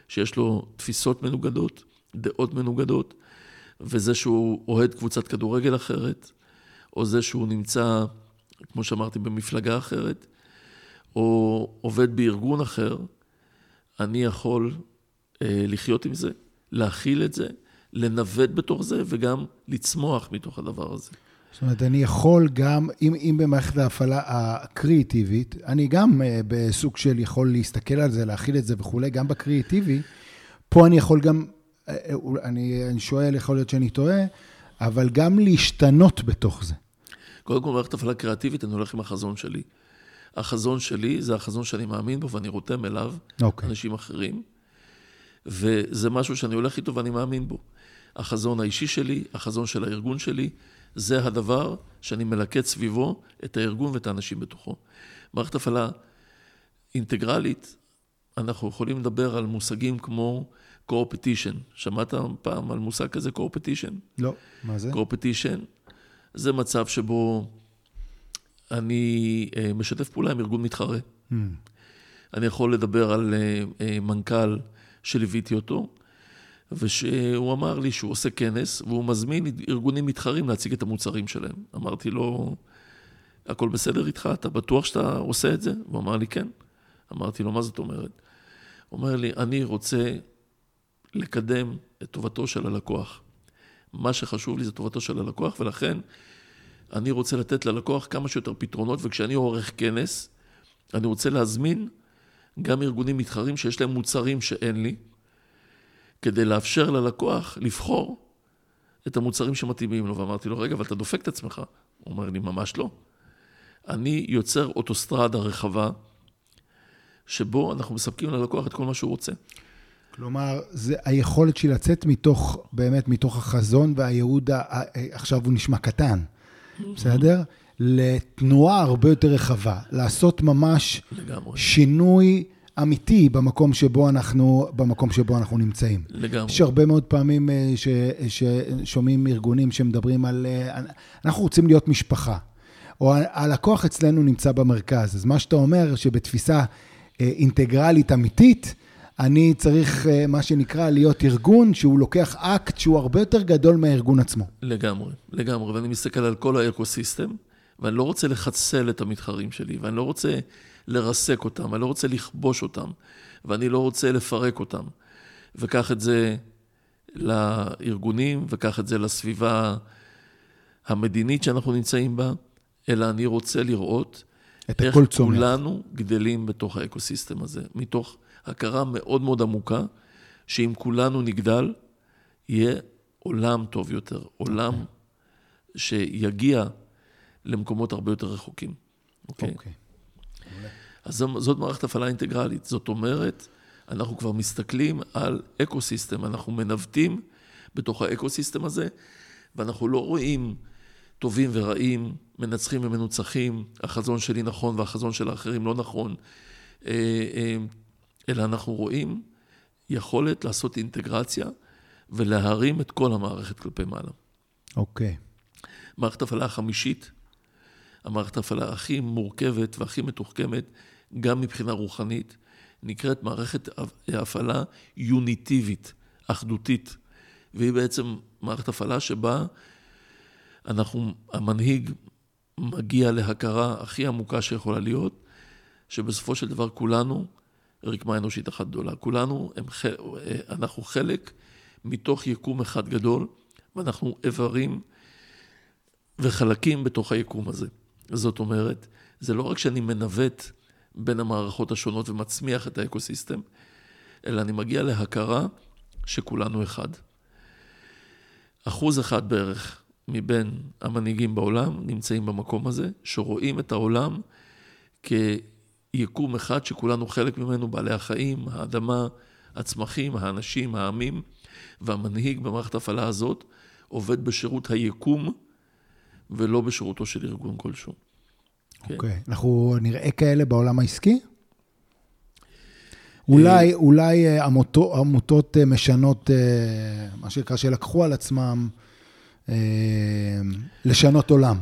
שיש לו תפיסות מנוגדות, דעות מנוגדות, וזה שהוא אוהד קבוצת כדורגל אחרת, או זה שהוא נמצא, כמו שאמרתי, במפלגה אחרת, או עובד בארגון אחר, אני יכול לחיות עם זה, להכיל את זה, לנווט בתוך זה וגם לצמוח מתוך הדבר הזה. זאת אומרת, אני יכול גם, אם, אם במערכת ההפעלה הקריאיטיבית, אני גם uh, בסוג של יכול להסתכל על זה, להכיל את זה וכולי, גם בקריאיטיבי, פה אני יכול גם, uh, אני, אני שואל, יכול להיות שאני טועה, אבל גם להשתנות בתוך זה. קודם כל, במערכת הפעלה קריאטיבית, אני הולך עם החזון שלי. החזון שלי זה החזון שאני מאמין בו ואני רותם אליו okay. אוקיי. אנשים אחרים. וזה משהו שאני הולך איתו ואני מאמין בו. החזון האישי שלי, החזון של הארגון שלי, זה הדבר שאני מלקט סביבו את הארגון ואת האנשים בתוכו. מערכת הפעלה אינטגרלית, אנחנו יכולים לדבר על מושגים כמו קורפטישן. שמעת פעם על מושג כזה קורפטישן? לא, מה זה? קורפטישן זה מצב שבו אני אה, משתף פעולה עם ארגון מתחרה. Mm. אני יכול לדבר על אה, אה, מנכ"ל שליוויתי אותו, ושהוא אמר לי שהוא עושה כנס, והוא מזמין ארגונים מתחרים להציג את המוצרים שלהם. אמרתי לו, הכל בסדר איתך? אתה בטוח שאתה עושה את זה? הוא אמר לי, כן. אמרתי לו, מה זאת אומרת? הוא אומר לי, אני רוצה לקדם את טובתו של הלקוח. מה שחשוב לי זה טובתו של הלקוח, ולכן אני רוצה לתת ללקוח כמה שיותר פתרונות, וכשאני עורך כנס, אני רוצה להזמין גם ארגונים מתחרים שיש להם מוצרים שאין לי, כדי לאפשר ללקוח לבחור את המוצרים שמתאימים לו. ואמרתי לו, רגע, אבל אתה דופק את עצמך. הוא אומר לי, ממש לא. אני יוצר אוטוסטרדה רחבה, שבו אנחנו מספקים ללקוח את כל מה שהוא רוצה. כלומר, זה היכולת שלי לצאת מתוך, באמת, מתוך החזון והייעוד, עכשיו הוא נשמע קטן, בסדר? לתנועה הרבה יותר רחבה, לעשות ממש לגמרי. שינוי אמיתי במקום שבו אנחנו, במקום שבו אנחנו נמצאים. לגמרי. יש הרבה מאוד פעמים אה, ש, ששומעים ארגונים שמדברים על, אה, אנחנו רוצים להיות משפחה, או הלקוח אצלנו נמצא במרכז. אז מה שאתה אומר, שבתפיסה אה, אינטגרלית אמיתית, אני צריך, מה שנקרא, להיות ארגון שהוא לוקח אקט שהוא הרבה יותר גדול מהארגון עצמו. לגמרי, לגמרי. ואני מסתכל על כל האקוסיסטם, ואני לא רוצה לחסל את המתחרים שלי, ואני לא רוצה לרסק אותם, אני לא רוצה לכבוש אותם, ואני לא רוצה לפרק אותם. וקח את זה לארגונים, וקח את זה לסביבה המדינית שאנחנו נמצאים בה, אלא אני רוצה לראות איך כולנו גדלים בתוך האקוסיסטם הזה, מתוך הכרה מאוד מאוד עמוקה, שאם כולנו נגדל, יהיה עולם טוב יותר, עולם שיגיע למקומות הרבה יותר רחוקים. אוקיי? Okay? אוקיי. Okay. אז זאת מערכת הפעלה אינטגרלית. זאת אומרת, אנחנו כבר מסתכלים על ecosystem, אנחנו מנווטים בתוך ה ecosystem הזה, ואנחנו לא רואים טובים ורעים, מנצחים ומנוצחים, החזון שלי נכון והחזון של האחרים לא נכון, אה, אה, אלא אנחנו רואים יכולת לעשות אינטגרציה ולהרים את כל המערכת כלפי מעלה. אוקיי. Okay. מערכת הפעלה החמישית המערכת ההפעלה הכי מורכבת והכי מתוחכמת, גם מבחינה רוחנית, נקראת מערכת הפעלה יוניטיבית, אחדותית. והיא בעצם מערכת הפעלה שבה אנחנו, המנהיג מגיע להכרה הכי עמוקה שיכולה להיות, שבסופו של דבר כולנו רקמה אנושית אחת גדולה. כולנו, הם, אנחנו חלק מתוך יקום אחד גדול, ואנחנו איברים וחלקים בתוך היקום הזה. זאת אומרת, זה לא רק שאני מנווט בין המערכות השונות ומצמיח את האקוסיסטם, אלא אני מגיע להכרה שכולנו אחד. אחוז אחד בערך מבין המנהיגים בעולם נמצאים במקום הזה, שרואים את העולם כיקום אחד שכולנו חלק ממנו, בעלי החיים, האדמה, הצמחים, האנשים, העמים, והמנהיג במערכת ההפעלה הזאת עובד בשירות היקום ולא בשירותו של ארגון כלשהו. כן. אוקיי, okay. אנחנו נראה כאלה בעולם העסקי? אולי, אולי אה, עמותות, אה, משנות, אה, מה שנקרא, שלקחו על עצמם לשנות עולם.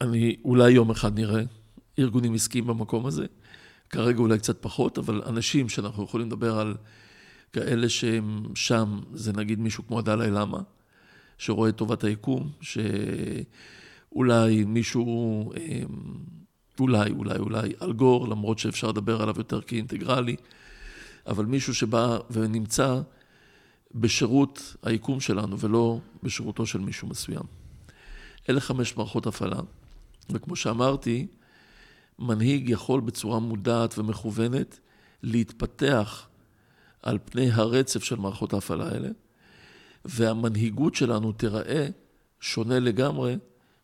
אני, אולי יום אחד נראה ארגונים עסקיים במקום הזה. כרגע אולי קצת פחות, אבל אנשים שאנחנו יכולים לדבר על כאלה שהם שם, זה נגיד מישהו כמו הדלאי למה, שרואה את טובת היקום, שאולי מישהו... אולי, אולי, אולי אלגור, למרות שאפשר לדבר עליו יותר כאינטגרלי, אבל מישהו שבא ונמצא בשירות היקום שלנו ולא בשירותו של מישהו מסוים. אלה חמש מערכות הפעלה, וכמו שאמרתי, מנהיג יכול בצורה מודעת ומכוונת להתפתח על פני הרצף של מערכות ההפעלה האלה, והמנהיגות שלנו תיראה שונה לגמרי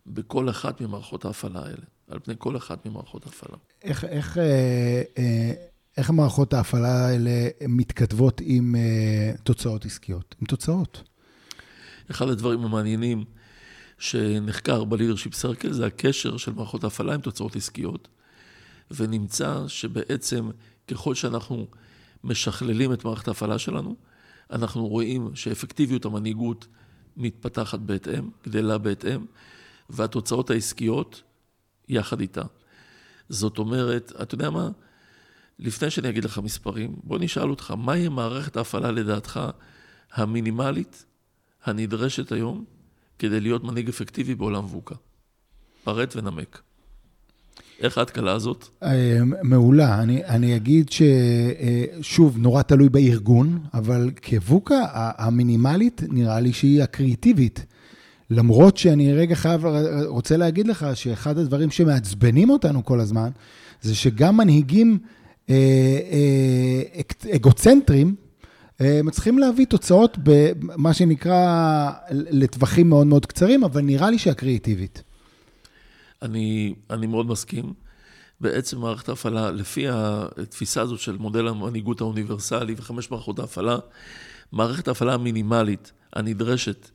בכל אחת ממערכות ההפעלה האלה. על פני כל אחת ממערכות ההפעלה. איך, איך, אה, אה, איך מערכות ההפעלה האלה מתכתבות עם אה, תוצאות עסקיות? עם תוצאות. אחד הדברים המעניינים שנחקר ב-leadership circle זה הקשר של מערכות ההפעלה עם תוצאות עסקיות, ונמצא שבעצם ככל שאנחנו משכללים את מערכת ההפעלה שלנו, אנחנו רואים שאפקטיביות המנהיגות מתפתחת בהתאם, גדלה בהתאם, והתוצאות העסקיות יחד איתה. זאת אומרת, אתה יודע מה? לפני שאני אגיד לך מספרים, בוא נשאל אותך, מהי מערכת ההפעלה לדעתך המינימלית הנדרשת היום כדי להיות מנהיג אפקטיבי בעולם ווקה? פרט ונמק. איך ההתקלה הזאת? אה, מעולה. אני, אני אגיד ששוב, נורא תלוי בארגון, אבל כווקה, המינימלית נראה לי שהיא הקריאטיבית. למרות שאני רגע חייב, רוצה להגיד לך שאחד הדברים שמעצבנים אותנו כל הזמן, זה שגם מנהיגים אה, אה, אגוצנטרים, אה, מצליחים להביא תוצאות במה שנקרא לטווחים מאוד מאוד קצרים, אבל נראה לי שהקריאיטיבית. אני, אני מאוד מסכים. בעצם מערכת ההפעלה, לפי התפיסה הזאת של מודל המנהיגות האוניברסלי וחמש מערכות ההפעלה, מערכת ההפעלה המינימלית הנדרשת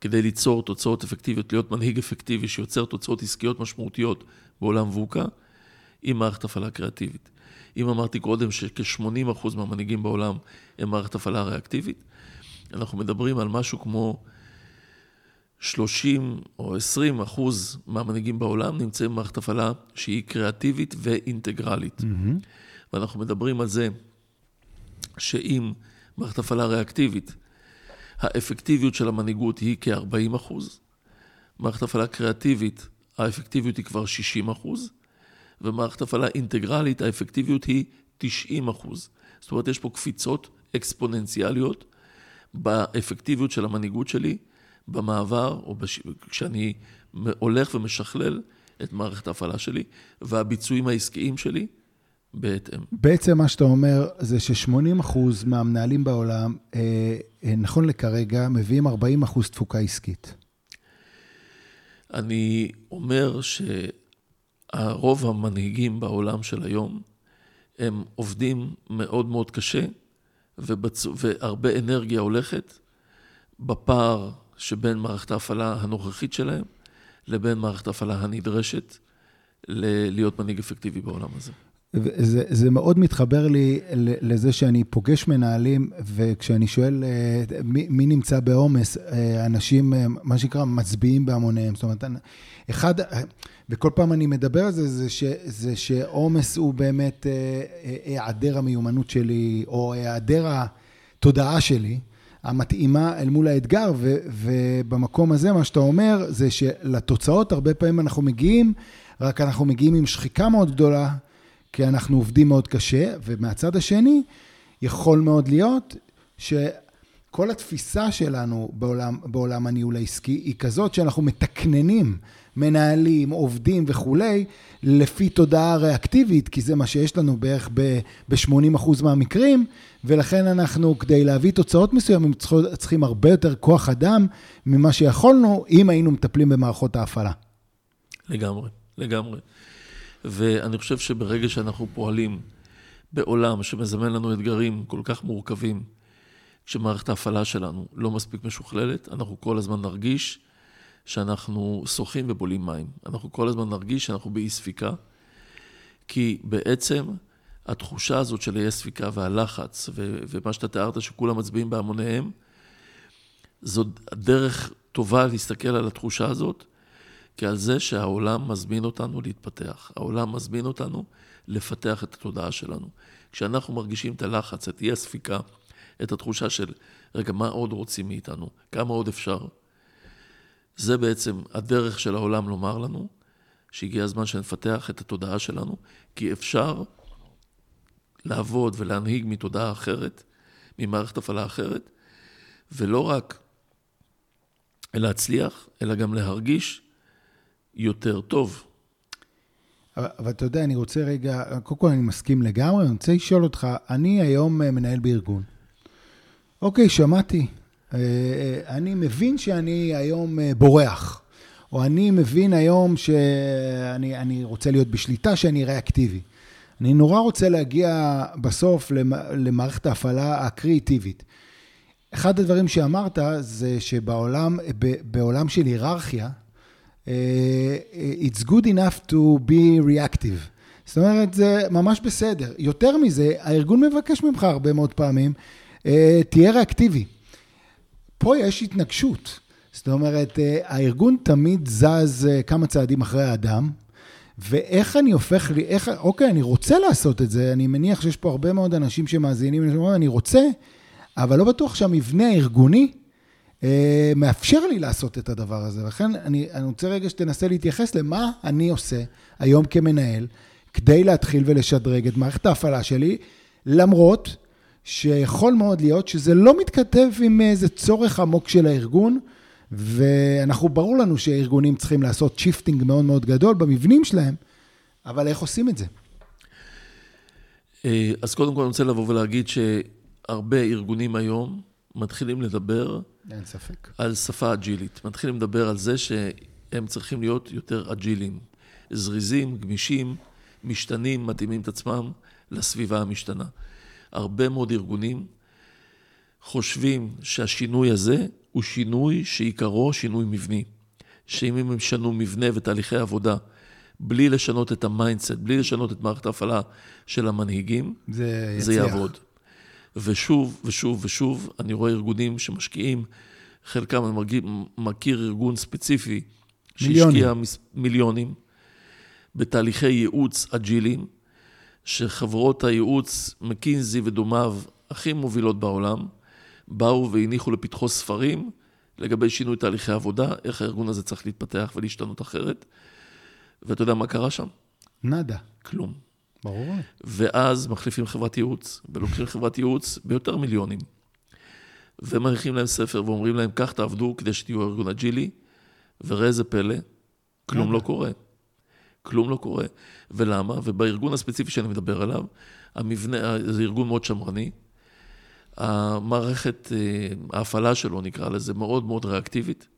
כדי ליצור תוצאות אפקטיביות, להיות מנהיג אפקטיבי שיוצר תוצאות עסקיות משמעותיות בעולם ווקה, עם מערכת הפעלה קריאטיבית. אם אמרתי קודם שכ-80% מהמנהיגים בעולם הם מערכת הפעלה ריאקטיבית, אנחנו מדברים על משהו כמו 30 או 20 אחוז מהמנהיגים בעולם נמצאים במערכת הפעלה שהיא קריאטיבית ואינטגרלית. Mm-hmm. ואנחנו מדברים על זה שאם מערכת הפעלה ריאקטיבית האפקטיביות של המנהיגות היא כ-40 אחוז. מערכת הפעלה קריאטיבית, האפקטיביות היא כבר 60 אחוז, ומערכת הפעלה אינטגרלית, האפקטיביות היא 90 אחוז. זאת אומרת, יש פה קפיצות אקספוננציאליות באפקטיביות של המנהיגות שלי, במעבר, או בש... כשאני הולך ומשכלל את מערכת ההפעלה שלי, והביצועים העסקיים שלי בהתאם. בעצם מה שאתה אומר זה ש-80% מהמנהלים בעולם, אה, אה, נכון לכרגע, מביאים 40% תפוקה עסקית. אני אומר שהרוב המנהיגים בעולם של היום, הם עובדים מאוד מאוד קשה, ובצ... והרבה אנרגיה הולכת בפער שבין מערכת ההפעלה הנוכחית שלהם לבין מערכת ההפעלה הנדרשת להיות מנהיג אפקטיבי בעולם הזה. זה, זה מאוד מתחבר לי לזה שאני פוגש מנהלים, וכשאני שואל אה, מי, מי נמצא בעומס, אה, אנשים, אה, מה שנקרא, מצביעים בהמוניהם. זאת אומרת, אחד, וכל פעם אני מדבר על זה, זה, ש, זה שעומס הוא באמת היעדר המיומנות שלי, או היעדר התודעה שלי. המתאימה אל מול האתגר, ו, ובמקום הזה מה שאתה אומר זה שלתוצאות הרבה פעמים אנחנו מגיעים, רק אנחנו מגיעים עם שחיקה מאוד גדולה, כי אנחנו עובדים מאוד קשה, ומהצד השני, יכול מאוד להיות שכל התפיסה שלנו בעולם, בעולם הניהול העסקי היא כזאת שאנחנו מתקננים מנהלים, עובדים וכולי, לפי תודעה ריאקטיבית, כי זה מה שיש לנו בערך ב-80% מהמקרים, ולכן אנחנו, כדי להביא תוצאות מסוימים, צריכים הרבה יותר כוח אדם ממה שיכולנו, אם היינו מטפלים במערכות ההפעלה. לגמרי, לגמרי. ואני חושב שברגע שאנחנו פועלים בעולם שמזמן לנו אתגרים כל כך מורכבים, כשמערכת ההפעלה שלנו לא מספיק משוכללת, אנחנו כל הזמן נרגיש שאנחנו שוחים ובולים מים. אנחנו כל הזמן נרגיש שאנחנו באי ספיקה, כי בעצם התחושה הזאת של האי ספיקה והלחץ, ו- ומה שאתה תיארת שכולם מצביעים בהמוניהם, זו דרך טובה להסתכל על התחושה הזאת, כי על זה שהעולם מזמין אותנו להתפתח. העולם מזמין אותנו לפתח את התודעה שלנו. כשאנחנו מרגישים את הלחץ, את אי הספיקה, את התחושה של, רגע, מה עוד רוצים מאיתנו? כמה עוד אפשר? זה בעצם הדרך של העולם לומר לנו, שהגיע הזמן שנפתח את התודעה שלנו, כי אפשר לעבוד ולהנהיג מתודעה אחרת, ממערכת הפעלה אחרת, ולא רק להצליח, אלא גם להרגיש יותר טוב. אבל, אבל אתה יודע, אני רוצה רגע, קודם כל אני מסכים לגמרי, אני רוצה לשאול אותך, אני היום מנהל בארגון. אוקיי, שמעתי, אה, אה, אני מבין שאני היום אה, בורח, או אני מבין היום שאני רוצה להיות בשליטה, שאני ריאקטיבי. אני נורא רוצה להגיע בסוף למערכת ההפעלה הקריאיטיבית. אחד הדברים שאמרת זה שבעולם, בעולם של היררכיה, it's good enough to be reactive. זאת אומרת, זה ממש בסדר. יותר מזה, הארגון מבקש ממך הרבה מאוד פעמים, תהיה ריאקטיבי. פה יש התנגשות. זאת אומרת, אה, הארגון תמיד זז אה, כמה צעדים אחרי האדם, ואיך אני הופך לי, איך, אוקיי, אני רוצה לעשות את זה, אני מניח שיש פה הרבה מאוד אנשים שמאזינים, אני רוצה, אבל לא בטוח שהמבנה הארגוני אה, מאפשר לי לעשות את הדבר הזה. לכן אני, אני רוצה רגע שתנסה להתייחס למה אני עושה היום כמנהל, כדי להתחיל ולשדרג את מערכת ההפעלה שלי, למרות שיכול מאוד להיות שזה לא מתכתב עם איזה צורך עמוק של הארגון, ואנחנו, ברור לנו שארגונים צריכים לעשות shifting מאוד מאוד גדול במבנים שלהם, אבל איך עושים את זה? אה, אז קודם כל אני רוצה לבוא ולהגיד שהרבה ארגונים היום מתחילים לדבר... אין ספק. על שפה אג'ילית. מתחילים לדבר על זה שהם צריכים להיות יותר אג'ילים. זריזים, גמישים, משתנים, מתאימים את עצמם לסביבה המשתנה. הרבה מאוד ארגונים חושבים שהשינוי הזה הוא שינוי שעיקרו שינוי מבני. שאם הם ישנו מבנה ותהליכי עבודה בלי לשנות את ה mindset, בלי לשנות את מערכת ההפעלה של המנהיגים, זה, זה יעבוד. ושוב ושוב ושוב, אני רואה ארגונים שמשקיעים, חלקם, אני מרגיש, מכיר ארגון ספציפי, שהשקיע מיליונים בתהליכי ייעוץ אג'יליים, שחברות הייעוץ, מקינזי ודומיו, הכי מובילות בעולם, באו והניחו לפתחו ספרים לגבי שינוי תהליכי עבודה, איך הארגון הזה צריך להתפתח ולהשתנות אחרת. ואתה יודע מה קרה שם? nada. כלום. ברור. ואז מחליפים חברת ייעוץ, ולוקחים חברת ייעוץ ביותר מיליונים. ומניחים להם ספר ואומרים להם, כך תעבדו כדי שתהיו ארגון אג'ילי, וראה איזה פלא, כלום לא קורה. כלום לא קורה. ולמה? ובארגון הספציפי שאני מדבר עליו, המבנה, זה ארגון מאוד שמרני. המערכת, אה, ההפעלה שלו, נקרא לזה, מאוד מאוד ריאקטיבית.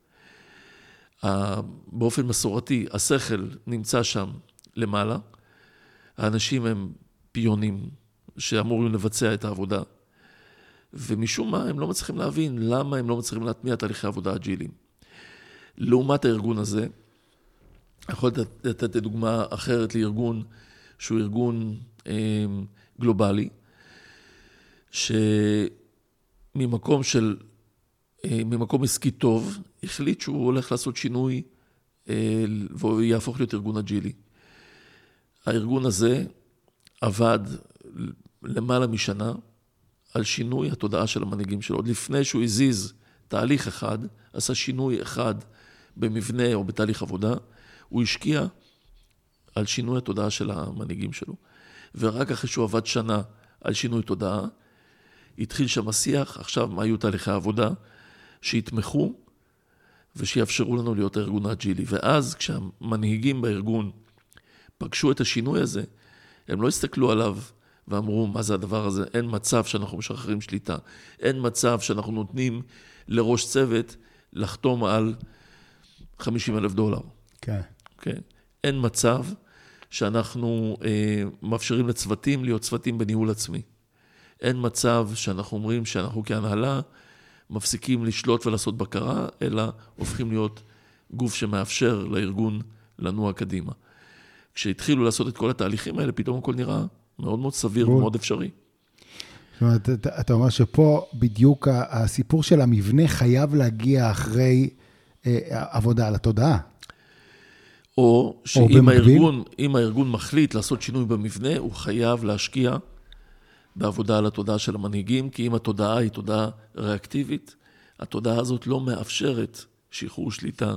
באופן מסורתי, השכל נמצא שם למעלה. האנשים הם פיונים שאמורים לבצע את העבודה. ומשום מה הם לא מצליחים להבין למה הם לא מצליחים להטמיע תהליכי עבודה אג'יליים. לעומת הארגון הזה, יכול לתת דוגמה אחרת לארגון שהוא ארגון אה, גלובלי, שממקום של, אה, ממקום עסקי טוב, החליט שהוא הולך לעשות שינוי אה, והוא יהפוך להיות ארגון אג'ילי. הארגון הזה עבד למעלה משנה על שינוי התודעה של המנהיגים שלו. עוד לפני שהוא הזיז תהליך אחד, עשה שינוי אחד במבנה או בתהליך עבודה, הוא השקיע על שינוי התודעה של המנהיגים שלו. ורק אחרי שהוא עבד שנה על שינוי תודעה, התחיל שם השיח, עכשיו מה היו תהליכי העבודה, שיתמכו ושיאפשרו לנו להיות הארגון האג'ילי. ואז כשהמנהיגים בארגון פגשו את השינוי הזה, הם לא הסתכלו עליו ואמרו, מה זה הדבר הזה? אין מצב שאנחנו משחררים שליטה. אין מצב שאנחנו נותנים לראש צוות לחתום על 50 אלף דולר. כן. כן. אין מצב שאנחנו אה, מאפשרים לצוותים להיות צוותים בניהול עצמי. אין מצב שאנחנו אומרים שאנחנו כהנהלה מפסיקים לשלוט ולעשות בקרה, אלא הופכים להיות גוף שמאפשר לארגון לנוע קדימה. כשהתחילו לעשות את כל התהליכים האלה, פתאום הכל נראה מאוד מאוד סביר ומאוד אפשרי. זאת אומרת, אתה, אתה אומר שפה בדיוק הסיפור של המבנה חייב להגיע אחרי אה, עבודה על התודעה. או שאם הארגון, הארגון מחליט לעשות שינוי במבנה, הוא חייב להשקיע בעבודה על התודעה של המנהיגים, כי אם התודעה היא תודעה ריאקטיבית, התודעה הזאת לא מאפשרת שחרור שליטה,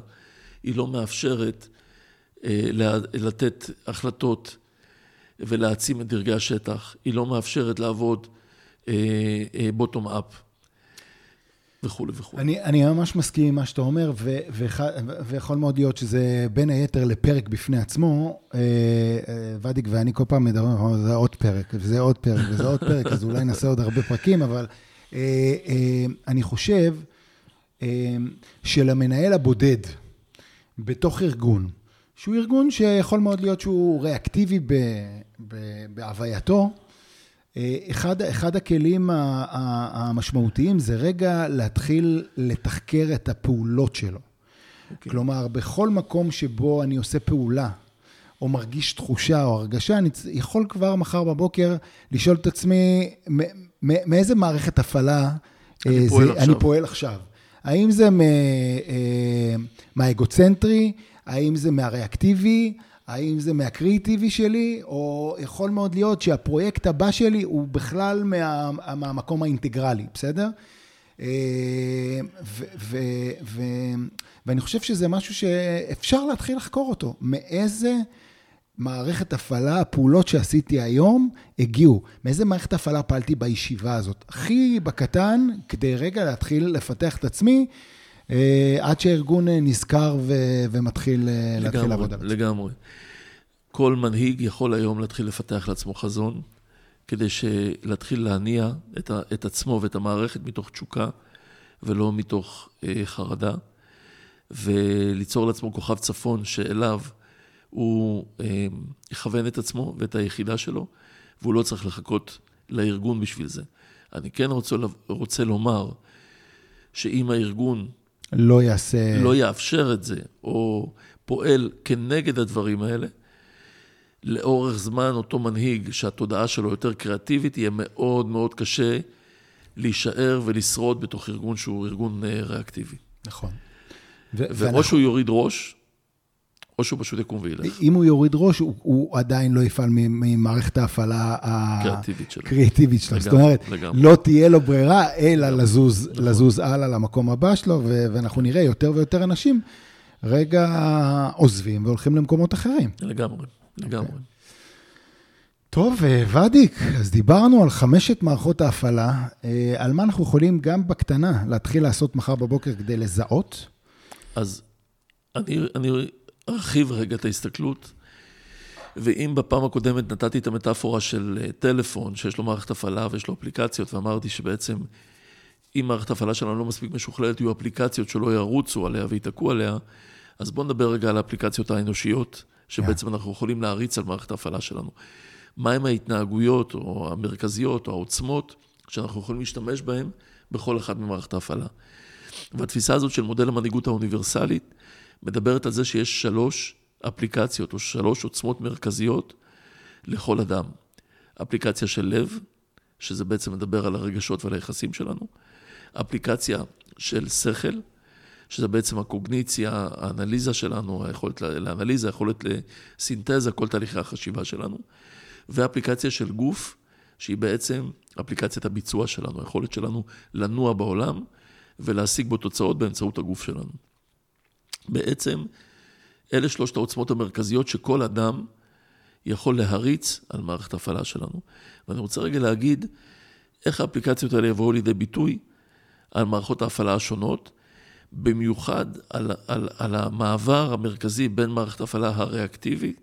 היא לא מאפשרת אה, לתת החלטות ולהעצים את דרגי השטח, היא לא מאפשרת לעבוד בוטום אה, אפ. אה, וכולי וכולי. אני, אני ממש מסכים עם מה שאתה אומר, ו, ו, ויכול מאוד להיות שזה בין היתר לפרק בפני עצמו. אה, אה, ודיק ואני כל פעם מדברים, זה עוד פרק, וזה עוד פרק, וזה עוד פרק, אז אולי נעשה עוד הרבה פרקים, אבל אה, אני חושב שלמנהל הבודד בתוך ארגון, שהוא ארגון שיכול מאוד להיות שהוא ריאקטיבי בהווייתו, אה, אחד, אחד הכלים המשמעותיים זה רגע להתחיל לתחקר את הפעולות שלו. Okay. אוקיי. כלומר, בכל מקום שבו אני עושה פעולה, או מרגיש תחושה או הרגשה, אני יכול כבר מחר בבוקר לשאול את עצמי, מאיזה מערכת הפעלה אני, זה, פועל, אני פועל עכשיו. האם זה אה, מהאגוצנטרי? האם זה מהריאקטיבי? האם זה מהקריאיטיבי שלי, או יכול מאוד להיות שהפרויקט הבא שלי הוא בכלל מה, מהמקום האינטגרלי, בסדר? ו, ו, ו, ואני חושב שזה משהו שאפשר להתחיל לחקור אותו. מאיזה מערכת הפעלה, הפעולות שעשיתי היום, הגיעו. מאיזה מערכת הפעלה פעלתי בישיבה הזאת? הכי בקטן, כדי רגע להתחיל לפתח את עצמי. אה, עד שהארגון אה, נזכר ו- ומתחיל אה, לגמרי, להתחיל לעבוד על זה. לגמרי. כל מנהיג יכול היום להתחיל לפתח לעצמו חזון, כדי להתחיל להניע את, ה- את עצמו ואת המערכת מתוך תשוקה, ולא מתוך אה, חרדה, וליצור לעצמו כוכב צפון שאליו הוא אה, יכוון את עצמו ואת היחידה שלו, והוא לא צריך לחכות לארגון בשביל זה. אני כן רוצה, רוצה לומר שאם הארגון לא יעשה... לא יאפשר את זה, או פועל כנגד הדברים האלה, לאורך זמן אותו מנהיג שהתודעה שלו יותר קריאטיבית, יהיה מאוד מאוד קשה להישאר ולשרוד בתוך ארגון שהוא ארגון אה, ריאקטיבי. נכון. ו- ואו ואנחנו... שהוא יוריד ראש, או שהוא פשוט יקום וילך. אם הוא יוריד ראש, הוא, הוא עדיין לא יפעל ממערכת ההפעלה הקריאטיבית שלו. קריאטיבית שלו. זאת אומרת, לגמרי. לא תהיה לו ברירה, אלא לזוז, נכון. לזוז הלאה למקום הבא שלו, ו- ואנחנו נראה יותר ויותר אנשים רגע עוזבים והולכים למקומות אחרים. לגמרי, לגמרי. Okay. אוקיי. טוב, אה, ודיק, אז דיברנו על חמשת מערכות ההפעלה. אה, על מה אנחנו יכולים גם בקטנה להתחיל לעשות מחר בבוקר כדי לזהות? אז אני, אני ארחיב רגע את ההסתכלות. ואם בפעם הקודמת נתתי את המטאפורה של אה, טלפון, שיש לו מערכת הפעלה ויש לו אפליקציות, ואמרתי שבעצם אם מערכת ההפעלה שלנו לא מספיק משוכללת, יהיו אפליקציות שלא ירוצו עליה ויתקעו עליה, אז בואו נדבר רגע על האפליקציות האנושיות, שבעצם yeah. אנחנו יכולים להריץ על מערכת ההפעלה שלנו. מהם ההתנהגויות או המרכזיות או העוצמות שאנחנו יכולים להשתמש בהן בכל אחד ממערכת ההפעלה. והתפיסה הזאת של מודל המנהיגות האוניברסלית מדברת על זה שיש שלוש אפליקציות או שלוש עוצמות מרכזיות לכל אדם. אפליקציה של לב, שזה בעצם מדבר על הרגשות ועל היחסים שלנו. אפליקציה של שכל, שזה בעצם הקוגניציה, האנליזה שלנו, היכולת לאנליזה, היכולת לסינתזה, כל תהליכי החשיבה שלנו. ואפליקציה של גוף, שהיא בעצם אפליקציית הביצוע שלנו, היכולת שלנו לנוע בעולם ולהשיג בו תוצאות באמצעות הגוף שלנו. בעצם, אלה שלושת העוצמות המרכזיות שכל אדם יכול להריץ על מערכת ההפעלה שלנו. ואני רוצה רגע להגיד איך האפליקציות האלה יבואו לידי ביטוי על מערכות ההפעלה השונות, במיוחד על, על, על המעבר המרכזי בין מערכת ההפעלה הריאקטיבית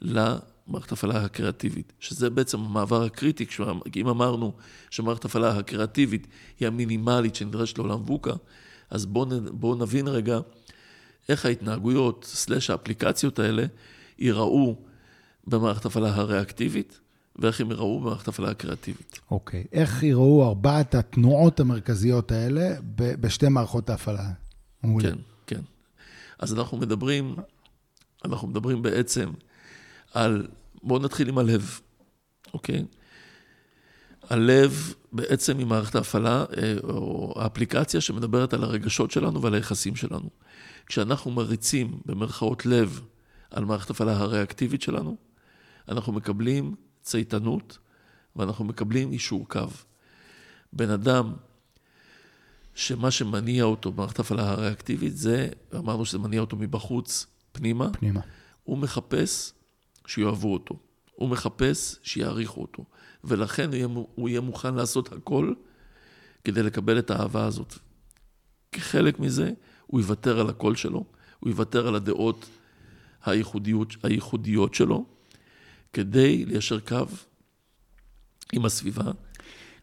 למערכת ההפעלה הקריאטיבית, שזה בעצם המעבר הקריטי, אם אמרנו שמערכת ההפעלה הקריאטיבית היא המינימלית שנדרשת לעולם ווקה, אז בואו בוא נבין רגע איך ההתנהגויות, סלש האפליקציות האלה, ייראו במערכת ההפעלה הריאקטיבית, ואיך הם יראו במערכת ההפעלה הקריאטיבית. אוקיי. Okay. איך יראו ארבעת התנועות המרכזיות האלה בשתי מערכות ההפעלה? כן, כן. אז אנחנו מדברים, אנחנו מדברים בעצם על, בואו נתחיל עם הלב, אוקיי? הלב בעצם היא מערכת ההפעלה, אה, או האפליקציה שמדברת על הרגשות שלנו ועל היחסים שלנו. כשאנחנו מריצים במרכאות לב על מערכת ההפעלה הריאקטיבית שלנו, אנחנו מקבלים צייתנות ואנחנו מקבלים אישור קו. בן אדם שמה שמניע אותו במערכת ההפעלה הריאקטיבית זה, אמרנו שזה מניע אותו מבחוץ, פנימה. פנימה. הוא מחפש שיאהבו אותו. הוא מחפש שיעריכו אותו. ולכן הוא יהיה, הוא יהיה מוכן לעשות הכל כדי לקבל את האהבה הזאת. כחלק מזה, הוא יוותר על הקול שלו, הוא יוותר על הדעות הייחודיות, הייחודיות שלו, כדי ליישר קו עם הסביבה.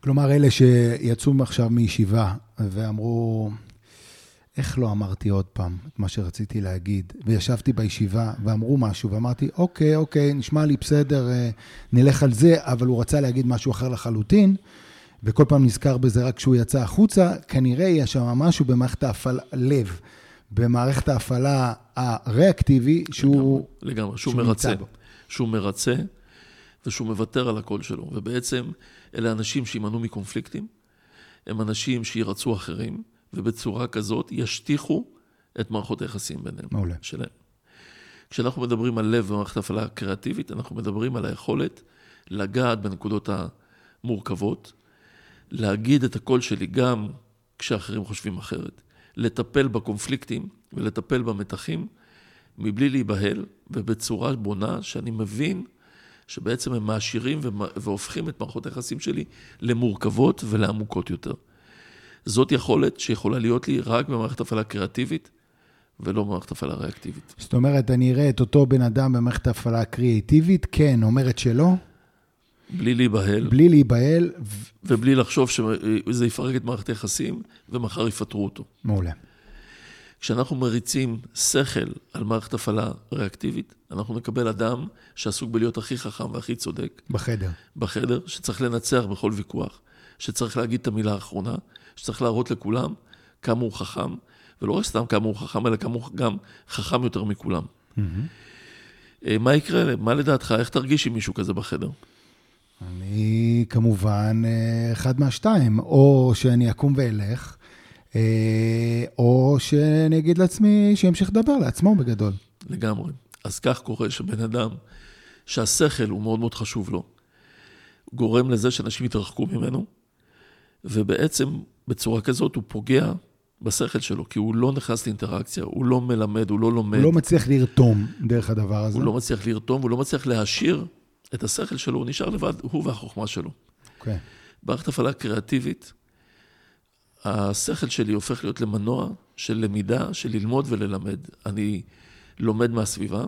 כלומר, אלה שיצאו עכשיו מישיבה ואמרו, איך לא אמרתי עוד פעם את מה שרציתי להגיד? וישבתי בישיבה ואמרו משהו, ואמרתי, אוקיי, אוקיי, נשמע לי בסדר, אה, נלך על זה, אבל הוא רצה להגיד משהו אחר לחלוטין, וכל פעם נזכר בזה רק כשהוא יצא החוצה, כנראה יש שם משהו במערכת ההפעלה, לב, במערכת ההפעלה הריאקטיבי, שהוא... לגמרי, לגמרי, שהוא, שהוא מרצה. שהוא מרצה ושהוא מוותר על הקול שלו. ובעצם אלה אנשים שימנעו מקונפליקטים, הם אנשים שירצו אחרים. ובצורה כזאת ישטיחו את מערכות היחסים ביניהם. מעולה. שלהם. כשאנחנו מדברים על לב במערכת ההפעלה הקריאטיבית, אנחנו מדברים על היכולת לגעת בנקודות המורכבות, להגיד את הקול שלי גם כשאחרים חושבים אחרת, לטפל בקונפליקטים ולטפל במתחים מבלי להיבהל ובצורה בונה שאני מבין שבעצם הם מעשירים והופכים את מערכות היחסים שלי למורכבות ולעמוקות יותר. זאת יכולת שיכולה להיות לי רק במערכת הפעלה קריאטיבית, ולא במערכת הפעלה ריאקטיבית. זאת אומרת, אני אראה את אותו בן אדם במערכת הפעלה קריאטיבית, כן, אומרת שלא. בלי להיבהל. בלי להיבהל. ובלי לחשוב שזה יפרק את מערכת היחסים, ומחר יפטרו אותו. מעולה. כשאנחנו מריצים שכל על מערכת הפעלה ריאקטיבית, אנחנו נקבל אדם שעסוק בלהיות הכי חכם והכי צודק. בחדר. בחדר, שצריך לנצח בכל ויכוח, שצריך להגיד את המילה האחרונה, שצריך להראות לכולם כמה הוא חכם, ולא רק סתם כמה הוא חכם, אלא כמה הוא גם חכם יותר מכולם. Mm-hmm. מה יקרה? מה לדעתך? איך תרגיש עם מישהו כזה בחדר? אני כמובן אה, אחד מהשתיים, או שאני אקום ואלך, אה, או שאני אגיד לעצמי שימשיך לדבר לעצמו בגדול. לגמרי. אז כך קורה שבן אדם שהשכל הוא מאוד מאוד חשוב לו, גורם לזה שאנשים יתרחקו ממנו, ובעצם בצורה כזאת הוא פוגע בשכל שלו, כי הוא לא נכנס לאינטראקציה, הוא לא מלמד, הוא לא לומד. הוא לא מצליח לרתום דרך הדבר הזה. הוא לא מצליח לרתום, הוא לא מצליח להעשיר את השכל שלו, הוא נשאר לבד, הוא והחוכמה שלו. אוקיי. Okay. מערכת הפעלה קריאטיבית, השכל שלי הופך להיות למנוע של למידה, של ללמוד וללמד. אני לומד מהסביבה,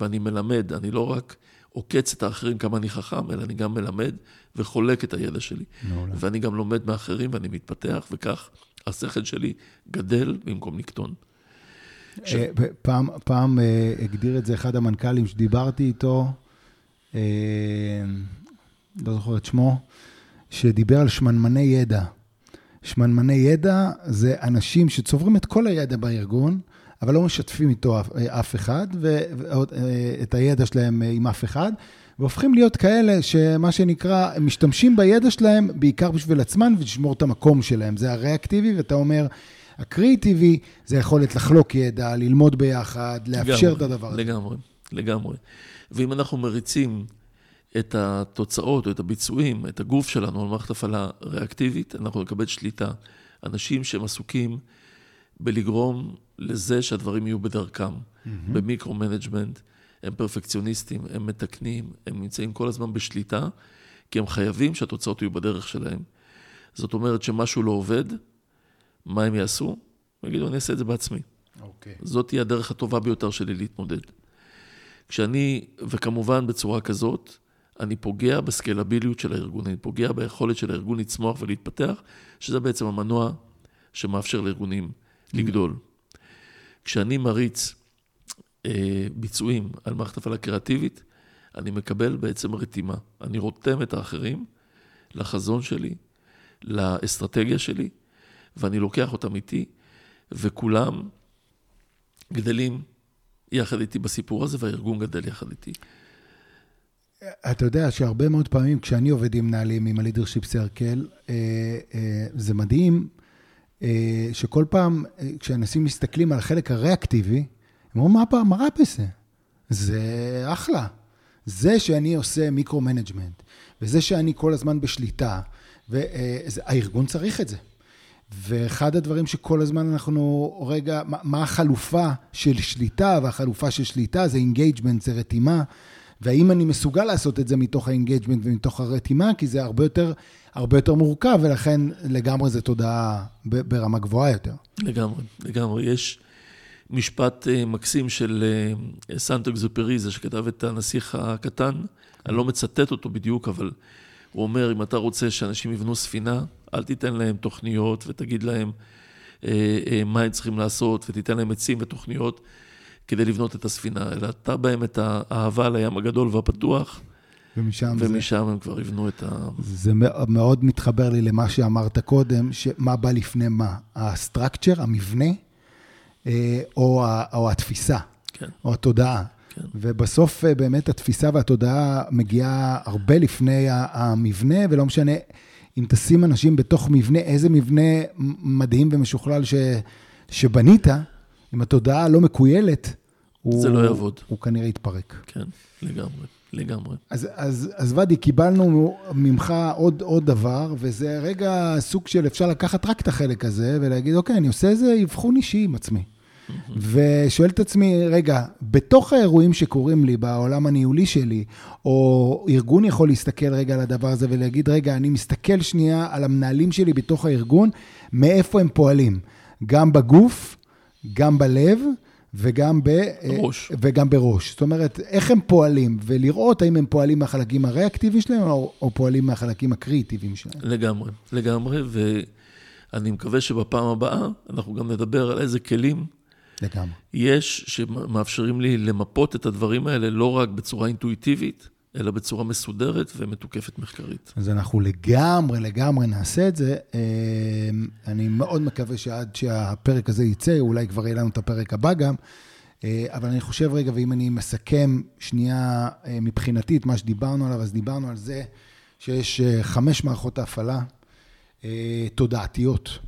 ואני מלמד, אני לא רק עוקץ את האחרים כמה אני חכם, אלא אני גם מלמד וחולק את הידע שלי. מעולה. ואני גם לומד מאחרים ואני מתפתח, וכך השכל שלי גדל במקום לקטון. ש... אה, פעם, פעם אה, הגדיר את זה אחד המנכ"לים שדיברתי איתו, לא זוכר את שמו, שדיבר על שמנמני ידע. שמנמני ידע זה אנשים שצוברים את כל הידע בארגון, אבל לא משתפים איתו אף, אף אחד, ואת הידע שלהם עם אף אחד, והופכים להיות כאלה שמה שנקרא, משתמשים בידע שלהם בעיקר בשביל עצמם ולשמור את המקום שלהם. זה הריאקטיבי, ואתה אומר, הקריאיטיבי זה יכולת לחלוק ידע, ללמוד ביחד, לאפשר לגמרי, את הדבר הזה. לגמרי, לגמרי. ואם אנחנו מריצים את התוצאות או את הביצועים, את הגוף שלנו על מערכת הפעלה ריאקטיבית, אנחנו נקבל שליטה. אנשים שהם עסוקים בלגרום לזה שהדברים יהיו בדרכם, mm-hmm. ב micromanagement, הם פרפקציוניסטים, הם מתקנים, הם נמצאים כל הזמן בשליטה, כי הם חייבים שהתוצאות יהיו בדרך שלהם. זאת אומרת שמשהו לא עובד, מה הם יעשו? יגידו, אני אעשה את זה בעצמי. אוקיי. Okay. זאת תהיה הדרך הטובה ביותר שלי להתמודד. כשאני, וכמובן בצורה כזאת, אני פוגע בסקלביליות של הארגון, אני פוגע ביכולת של הארגון לצמוח ולהתפתח, שזה בעצם המנוע שמאפשר לארגונים לגדול. כשאני מריץ אה, ביצועים על מערכת הפעלה קריאטיבית, אני מקבל בעצם רתימה. אני רותם את האחרים לחזון שלי, לאסטרטגיה שלי, ואני לוקח אותם איתי, וכולם גדלים יחד איתי בסיפור הזה, והארגון גדל יחד איתי. אתה יודע שהרבה מאוד פעמים כשאני עובד עם מנהלים, עם הלידרשיפ סרקל, אה, אה, זה מדהים אה, שכל פעם כשאנשים מסתכלים על החלק הריאקטיבי, הם אומרים, מה, מה רע בזה? זה אחלה. זה שאני עושה micromanagement, וזה שאני כל הזמן בשליטה, והארגון צריך את זה. ואחד הדברים שכל הזמן אנחנו, רגע, מה החלופה של שליטה, והחלופה של שליטה זה engagement, זה רתימה. והאם אני מסוגל לעשות את זה מתוך ה engagement ומתוך הרתימה, כי זה הרבה יותר, הרבה יותר מורכב, ולכן לגמרי זה תודעה ברמה גבוהה יותר. לגמרי, לגמרי. יש משפט uh, מקסים של uh, סנטו אקזופריזה, שכתב את הנסיך הקטן, אני לא מצטט אותו בדיוק, אבל הוא אומר, אם אתה רוצה שאנשים יבנו ספינה, אל תיתן להם תוכניות ותגיד להם uh, uh, מה הם צריכים לעשות, ותיתן להם עצים ותוכניות. כדי לבנות את הספינה, אלא אתה בהם את האהבה לים הגדול והפתוח. ומשם, ומשם זה... הם כבר יבנו את ה... זה מאוד מתחבר לי למה שאמרת קודם, שמה בא לפני מה, הסטרקצ'ר, המבנה, אה, או, או התפיסה, כן. או התודעה. כן. ובסוף אה, באמת התפיסה והתודעה מגיעה הרבה לפני המבנה, ולא משנה אם תשים אנשים בתוך מבנה, איזה מבנה מדהים ומשוכלל ש, שבנית, אם התודעה לא מקוילת, הוא, זה לא יעבוד. הוא כנראה יתפרק. כן, לגמרי, לגמרי. אז, אז, אז ואדי, קיבלנו ממך עוד, עוד דבר, וזה רגע סוג של אפשר לקחת רק את החלק הזה ולהגיד, אוקיי, אני עושה איזה אבחון אישי עם עצמי. ושואל את עצמי, רגע, בתוך האירועים שקורים לי בעולם הניהולי שלי, או ארגון יכול להסתכל רגע על הדבר הזה ולהגיד, רגע, אני מסתכל שנייה על המנהלים שלי בתוך הארגון, מאיפה הם פועלים, גם בגוף, גם בלב וגם, ב, בראש. וגם בראש. זאת אומרת, איך הם פועלים, ולראות האם הם פועלים מהחלקים הריאקטיביים שלהם, או, או פועלים מהחלקים הקריאיטיביים שלהם. לגמרי, לגמרי, ואני מקווה שבפעם הבאה אנחנו גם נדבר על איזה כלים לגמרי. יש שמאפשרים לי למפות את הדברים האלה לא רק בצורה אינטואיטיבית, אלא בצורה מסודרת ומתוקפת מחקרית. אז אנחנו לגמרי, לגמרי נעשה את זה. אמ, אני מאוד מקווה שעד שהפרק הזה יצא, אולי כבר יהיה לנו את הפרק הבא גם, אה, אבל אני חושב רגע, ואם אני מסכם שנייה אה, מבחינתי את מה שדיברנו עליו, אז דיברנו על זה שיש אה, חמש מערכות ההפעלה תודעתיות.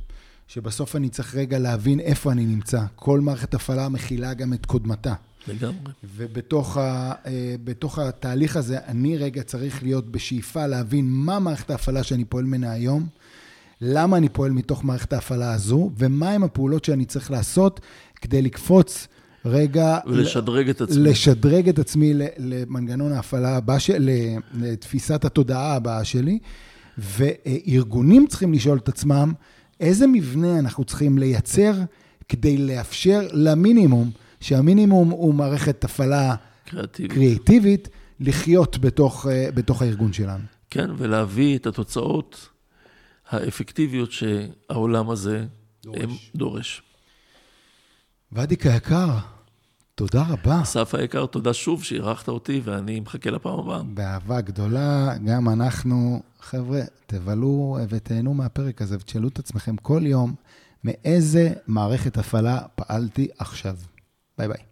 שבסוף אני צריך רגע להבין איפה אני נמצא. כל מערכת הפעלה מכילה גם את קודמתה. לגמרי. ובתוך ה, uh, התהליך הזה, אני רגע צריך להיות בשאיפה להבין מה מערכת ההפעלה שאני פועל ממנה היום, למה אני פועל מתוך מערכת ההפעלה הזו, ומהם הפעולות שאני צריך לעשות כדי לקפוץ רגע... ולשדרג את עצמי. לשדרג את עצמי למנגנון ההפעלה הבא שלי, לתפיסת התודעה הבאה שלי. וארגונים צריכים לשאול את עצמם, איזה מבנה אנחנו צריכים לייצר כדי לאפשר למינימום שהמינימום הוא מערכת הפעלה קריאטיבית, קריאטיבית לחיות בתוך, אה, בתוך הארגון שלנו. כן, ולהביא את התוצאות האפקטיביות שהעולם הזה דורש. דורש. ודיק היקר, תודה רבה. אסף היקר, תודה שוב שאירחת אותי, ואני מחכה לפעם הבאה. באהבה גדולה, גם אנחנו, חבר'ה, תבלו ותהנו מהפרק הזה, ותשאלו את עצמכם כל יום, מאיזה מערכת הפעלה פעלתי עכשיו. Bye bye.